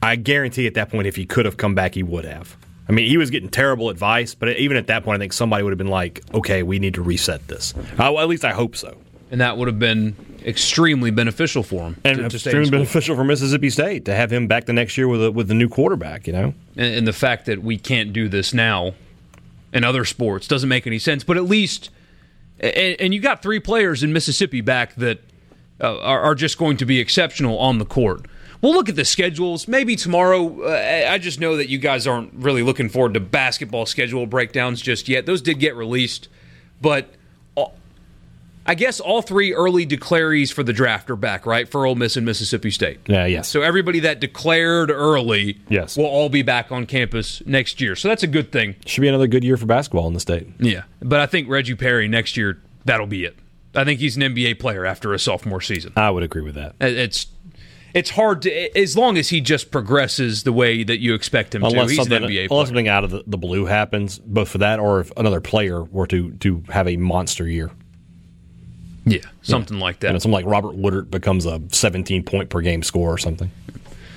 I guarantee at that point, if he could have come back, he would have. I mean, he was getting terrible advice, but even at that point, I think somebody would have been like, okay, we need to reset this. Well, at least I hope so. And that would have been extremely beneficial for him. And to, to extremely beneficial for Mississippi State to have him back the next year with a, with the new quarterback, you know? and, and the fact that we can't do this now in other sports doesn't make any sense. But at least, and, and you got three players in Mississippi back that uh, are, are just going to be exceptional on the court. We'll look at the schedules. Maybe tomorrow. Uh, I just know that you guys aren't really looking forward to basketball schedule breakdowns just yet. Those did get released, but I guess all three early declarees for the draft are back, right? For Ole Miss and Mississippi State. Yeah, yes. So everybody that declared early Yes. will all be back on campus next year. So that's a good thing. Should be another good year for basketball in the state. Yeah. But I think Reggie Perry next year, that'll be it. I think he's an NBA player after a sophomore season. I would agree with that. It's it's hard to as long as he just progresses the way that you expect him to. unless He's an something, NBA unless something out of the, the blue happens, both for that or if another player were to to have a monster year. Yeah, something like that. You know, something like Robert Woodard becomes a 17 point per game score or something.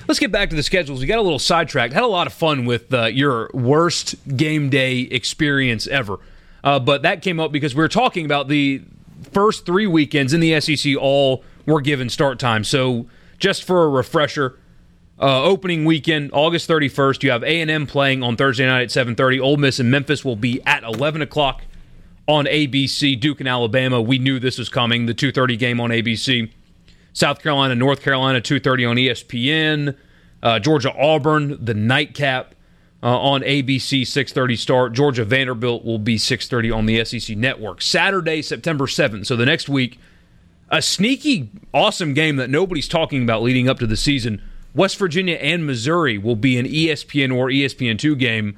Let's get back to the schedules. We got a little sidetracked. Had a lot of fun with uh, your worst game day experience ever. Uh, but that came up because we were talking about the first three weekends in the SEC all were given start time. So just for a refresher, uh, opening weekend, August 31st, you have A&M playing on Thursday night at 7.30. Ole Miss and Memphis will be at 11 o'clock on ABC. Duke and Alabama, we knew this was coming. The 2.30 game on ABC. South Carolina, North Carolina, 2:30 on ESPN. Uh, Georgia, Auburn, the nightcap uh, on ABC, 6:30 start. Georgia, Vanderbilt will be 6:30 on the SEC Network. Saturday, September 7th. So the next week, a sneaky, awesome game that nobody's talking about leading up to the season. West Virginia and Missouri will be an ESPN or ESPN2 game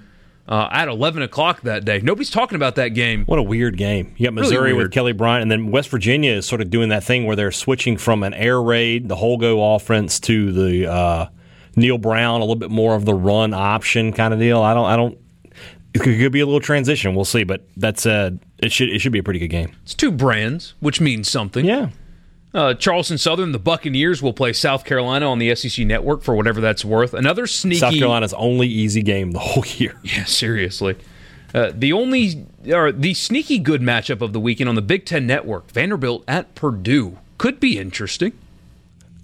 uh, at 11 o'clock that day. Nobody's talking about that game. What a weird game. You got Missouri weird. with Kelly Bryant, and then West Virginia is sort of doing that thing where they're switching from an air raid, the whole go offense, to the uh, Neal Brown, a little bit more of the run option kind of deal. I don't, I don't. It could, could be a little transition. We'll see, but that said, it should it should be a pretty good game. It's two brands, which means something. Yeah, Uh, Charleston Southern, the Buccaneers will play South Carolina on the SEC network for whatever that's worth. Another sneaky. South Carolina's only easy game the whole year. Yeah, seriously. Uh, the only or the sneaky good matchup of the weekend on the Big Ten network, Vanderbilt at Purdue, could be interesting.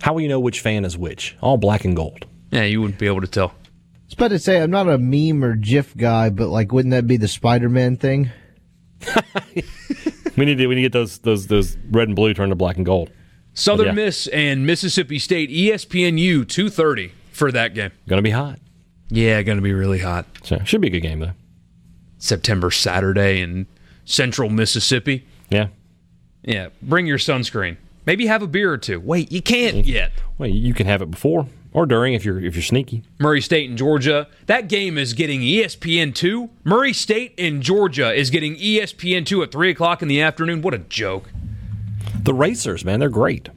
How will you know which fan is which? All black and gold. Yeah, you wouldn't be able to tell. I was about to say I'm not a meme or GIF guy, but like, wouldn't that be the Spider-Man thing? We need to we need to get those those those red and blue turned to black and gold. Southern Yeah. Miss and Mississippi State, ESPNU, two thirty for that game. Gonna be hot. Yeah, going to be really hot. So should be a good game though. September Saturday in Central Mississippi. Yeah. Yeah, bring your sunscreen. Maybe have a beer or two. Wait, you can't yet. Well, you can have it before or during if you're if you're sneaky. Murray State and Georgia. That game is getting ESPN two. Murray State and Georgia is getting ESPN two at three o'clock in the afternoon. What a joke! The Racers, man, they're great.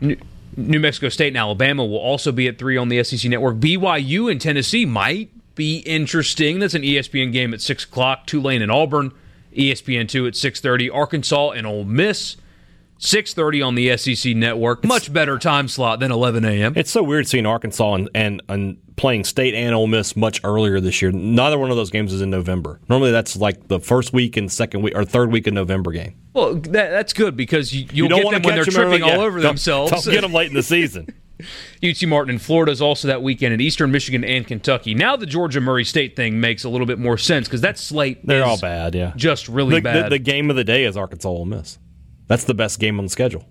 New, New Mexico State and Alabama will also be at three on the SEC network. BYU and Tennessee might be interesting. That's an ESPN game at six o'clock. Tulane and Auburn, ESPN two at six thirty. Arkansas and Ole Miss, six thirty on the SEC network. Much better time slot than eleven a.m. It's so weird seeing Arkansas and, and, and playing State and Ole Miss much earlier this year. Neither one of those games is in November. Normally, that's like the first week and second week or third week of November game. Well, that, that's good because you, you'll don't get them when they're catch 'em tripping early. all Yeah, over don't- themselves. Don't get them late in the season. UT Martin in Florida is also that weekend at Eastern Michigan and Kentucky. Now the Georgia Murray State thing makes a little bit more sense because that slate They're is all bad. Yeah, just really the, bad. The, the game of the day is Arkansas Ole Miss. That's the best game on the schedule.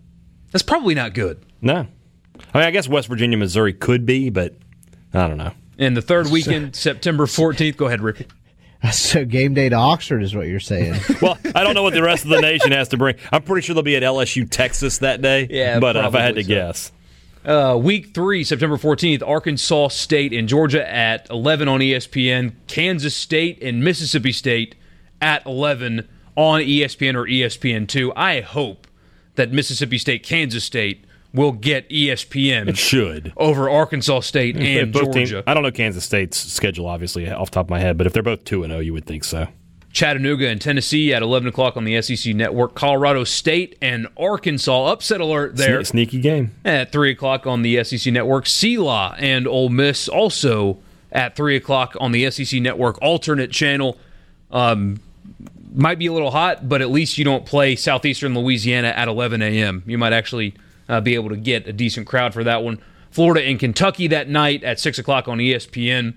That's probably not good. No, I mean I guess West Virginia Missouri could be, but I don't know. And the third weekend, September 14th. Go ahead, Rick. So game day to Oxford is what you're saying. well, I don't know what the rest of the nation has to bring. I'm pretty sure they'll be at LSU, Texas that day. Yeah, but if I had to so. guess, Uh, week three, September 14th, Arkansas State and Georgia at 11 on ESPN. Kansas State and Mississippi State at 11 on ESPN or ESPN2. I hope that Mississippi State, Kansas State will get ESPN it should. over Arkansas State and both teams- Georgia. I don't know Kansas State's schedule, obviously, off the top of my head, but if they're both 2 and 0, you would think so. Chattanooga and Tennessee at 11 o'clock on the SEC Network. Colorado State and Arkansas. Upset alert there. Sne- Sneaky game. at 3 o'clock on the SEC Network. CELA and Ole Miss also at 3 o'clock on the SEC Network alternate channel. Um, might be a little hot, but at least you don't play Southeastern Louisiana at 11 a.m. You might actually uh, be able to get a decent crowd for that one. Florida and Kentucky that night at 6 o'clock on ESPN.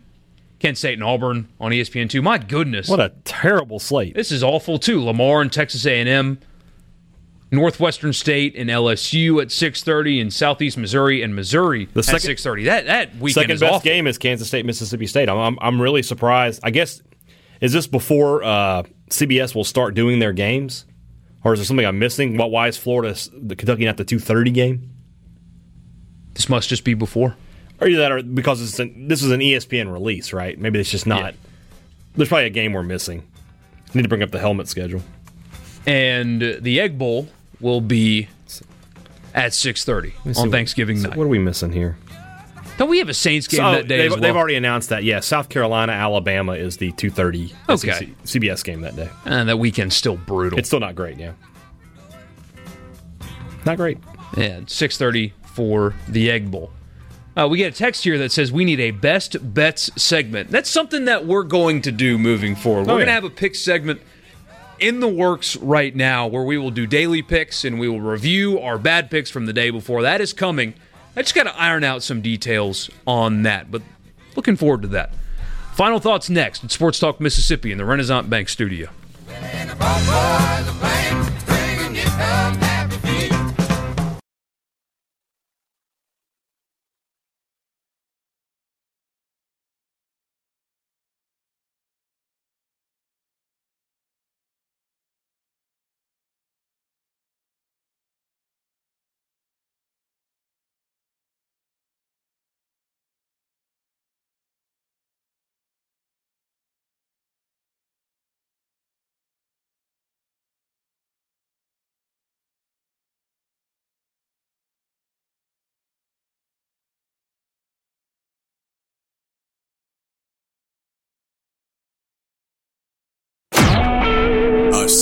Kent State and Auburn on E ESPN2. My goodness. What a terrible slate. This is awful too. Lamar and Texas A&M, Northwestern State and LSU at 6:30, and Southeast Missouri and Missouri The at second- 6:30. That that weekend Second is best awful. game is Kansas State, Mississippi State. I'm, I'm, I'm really surprised. I guess, is this before uh, CBS will start doing their games? Or is there something I'm missing? Why is Florida, the Kentucky not the 230 game? This must just be before. Or either that or because it's an, this is an ESPN release, right? Maybe it's just not. There's probably a game we're missing. I need to bring up the helmet schedule. And the Egg Bowl will be at 6:30 on Thanksgiving night. what are we missing here? Don't we have a Saints game So, that day they've, as well? they've already announced that. Yeah, South Carolina, Alabama is the 2:30 Okay. CBS game that day. and that weekend's still brutal. It's still not great. Yeah, not great. Yeah, 6:30 for the Egg Bowl. Uh, we get a text here that says we need a best bets segment. That's something that we're going to do moving forward. We're Oh, going to have a pick segment in the works right now where we will do daily picks and we will review our bad picks from the day before. That is coming. I just got to iron out some details on that, but looking forward to that. Final thoughts next at Sports Talk Mississippi in the Renasant Bank studio.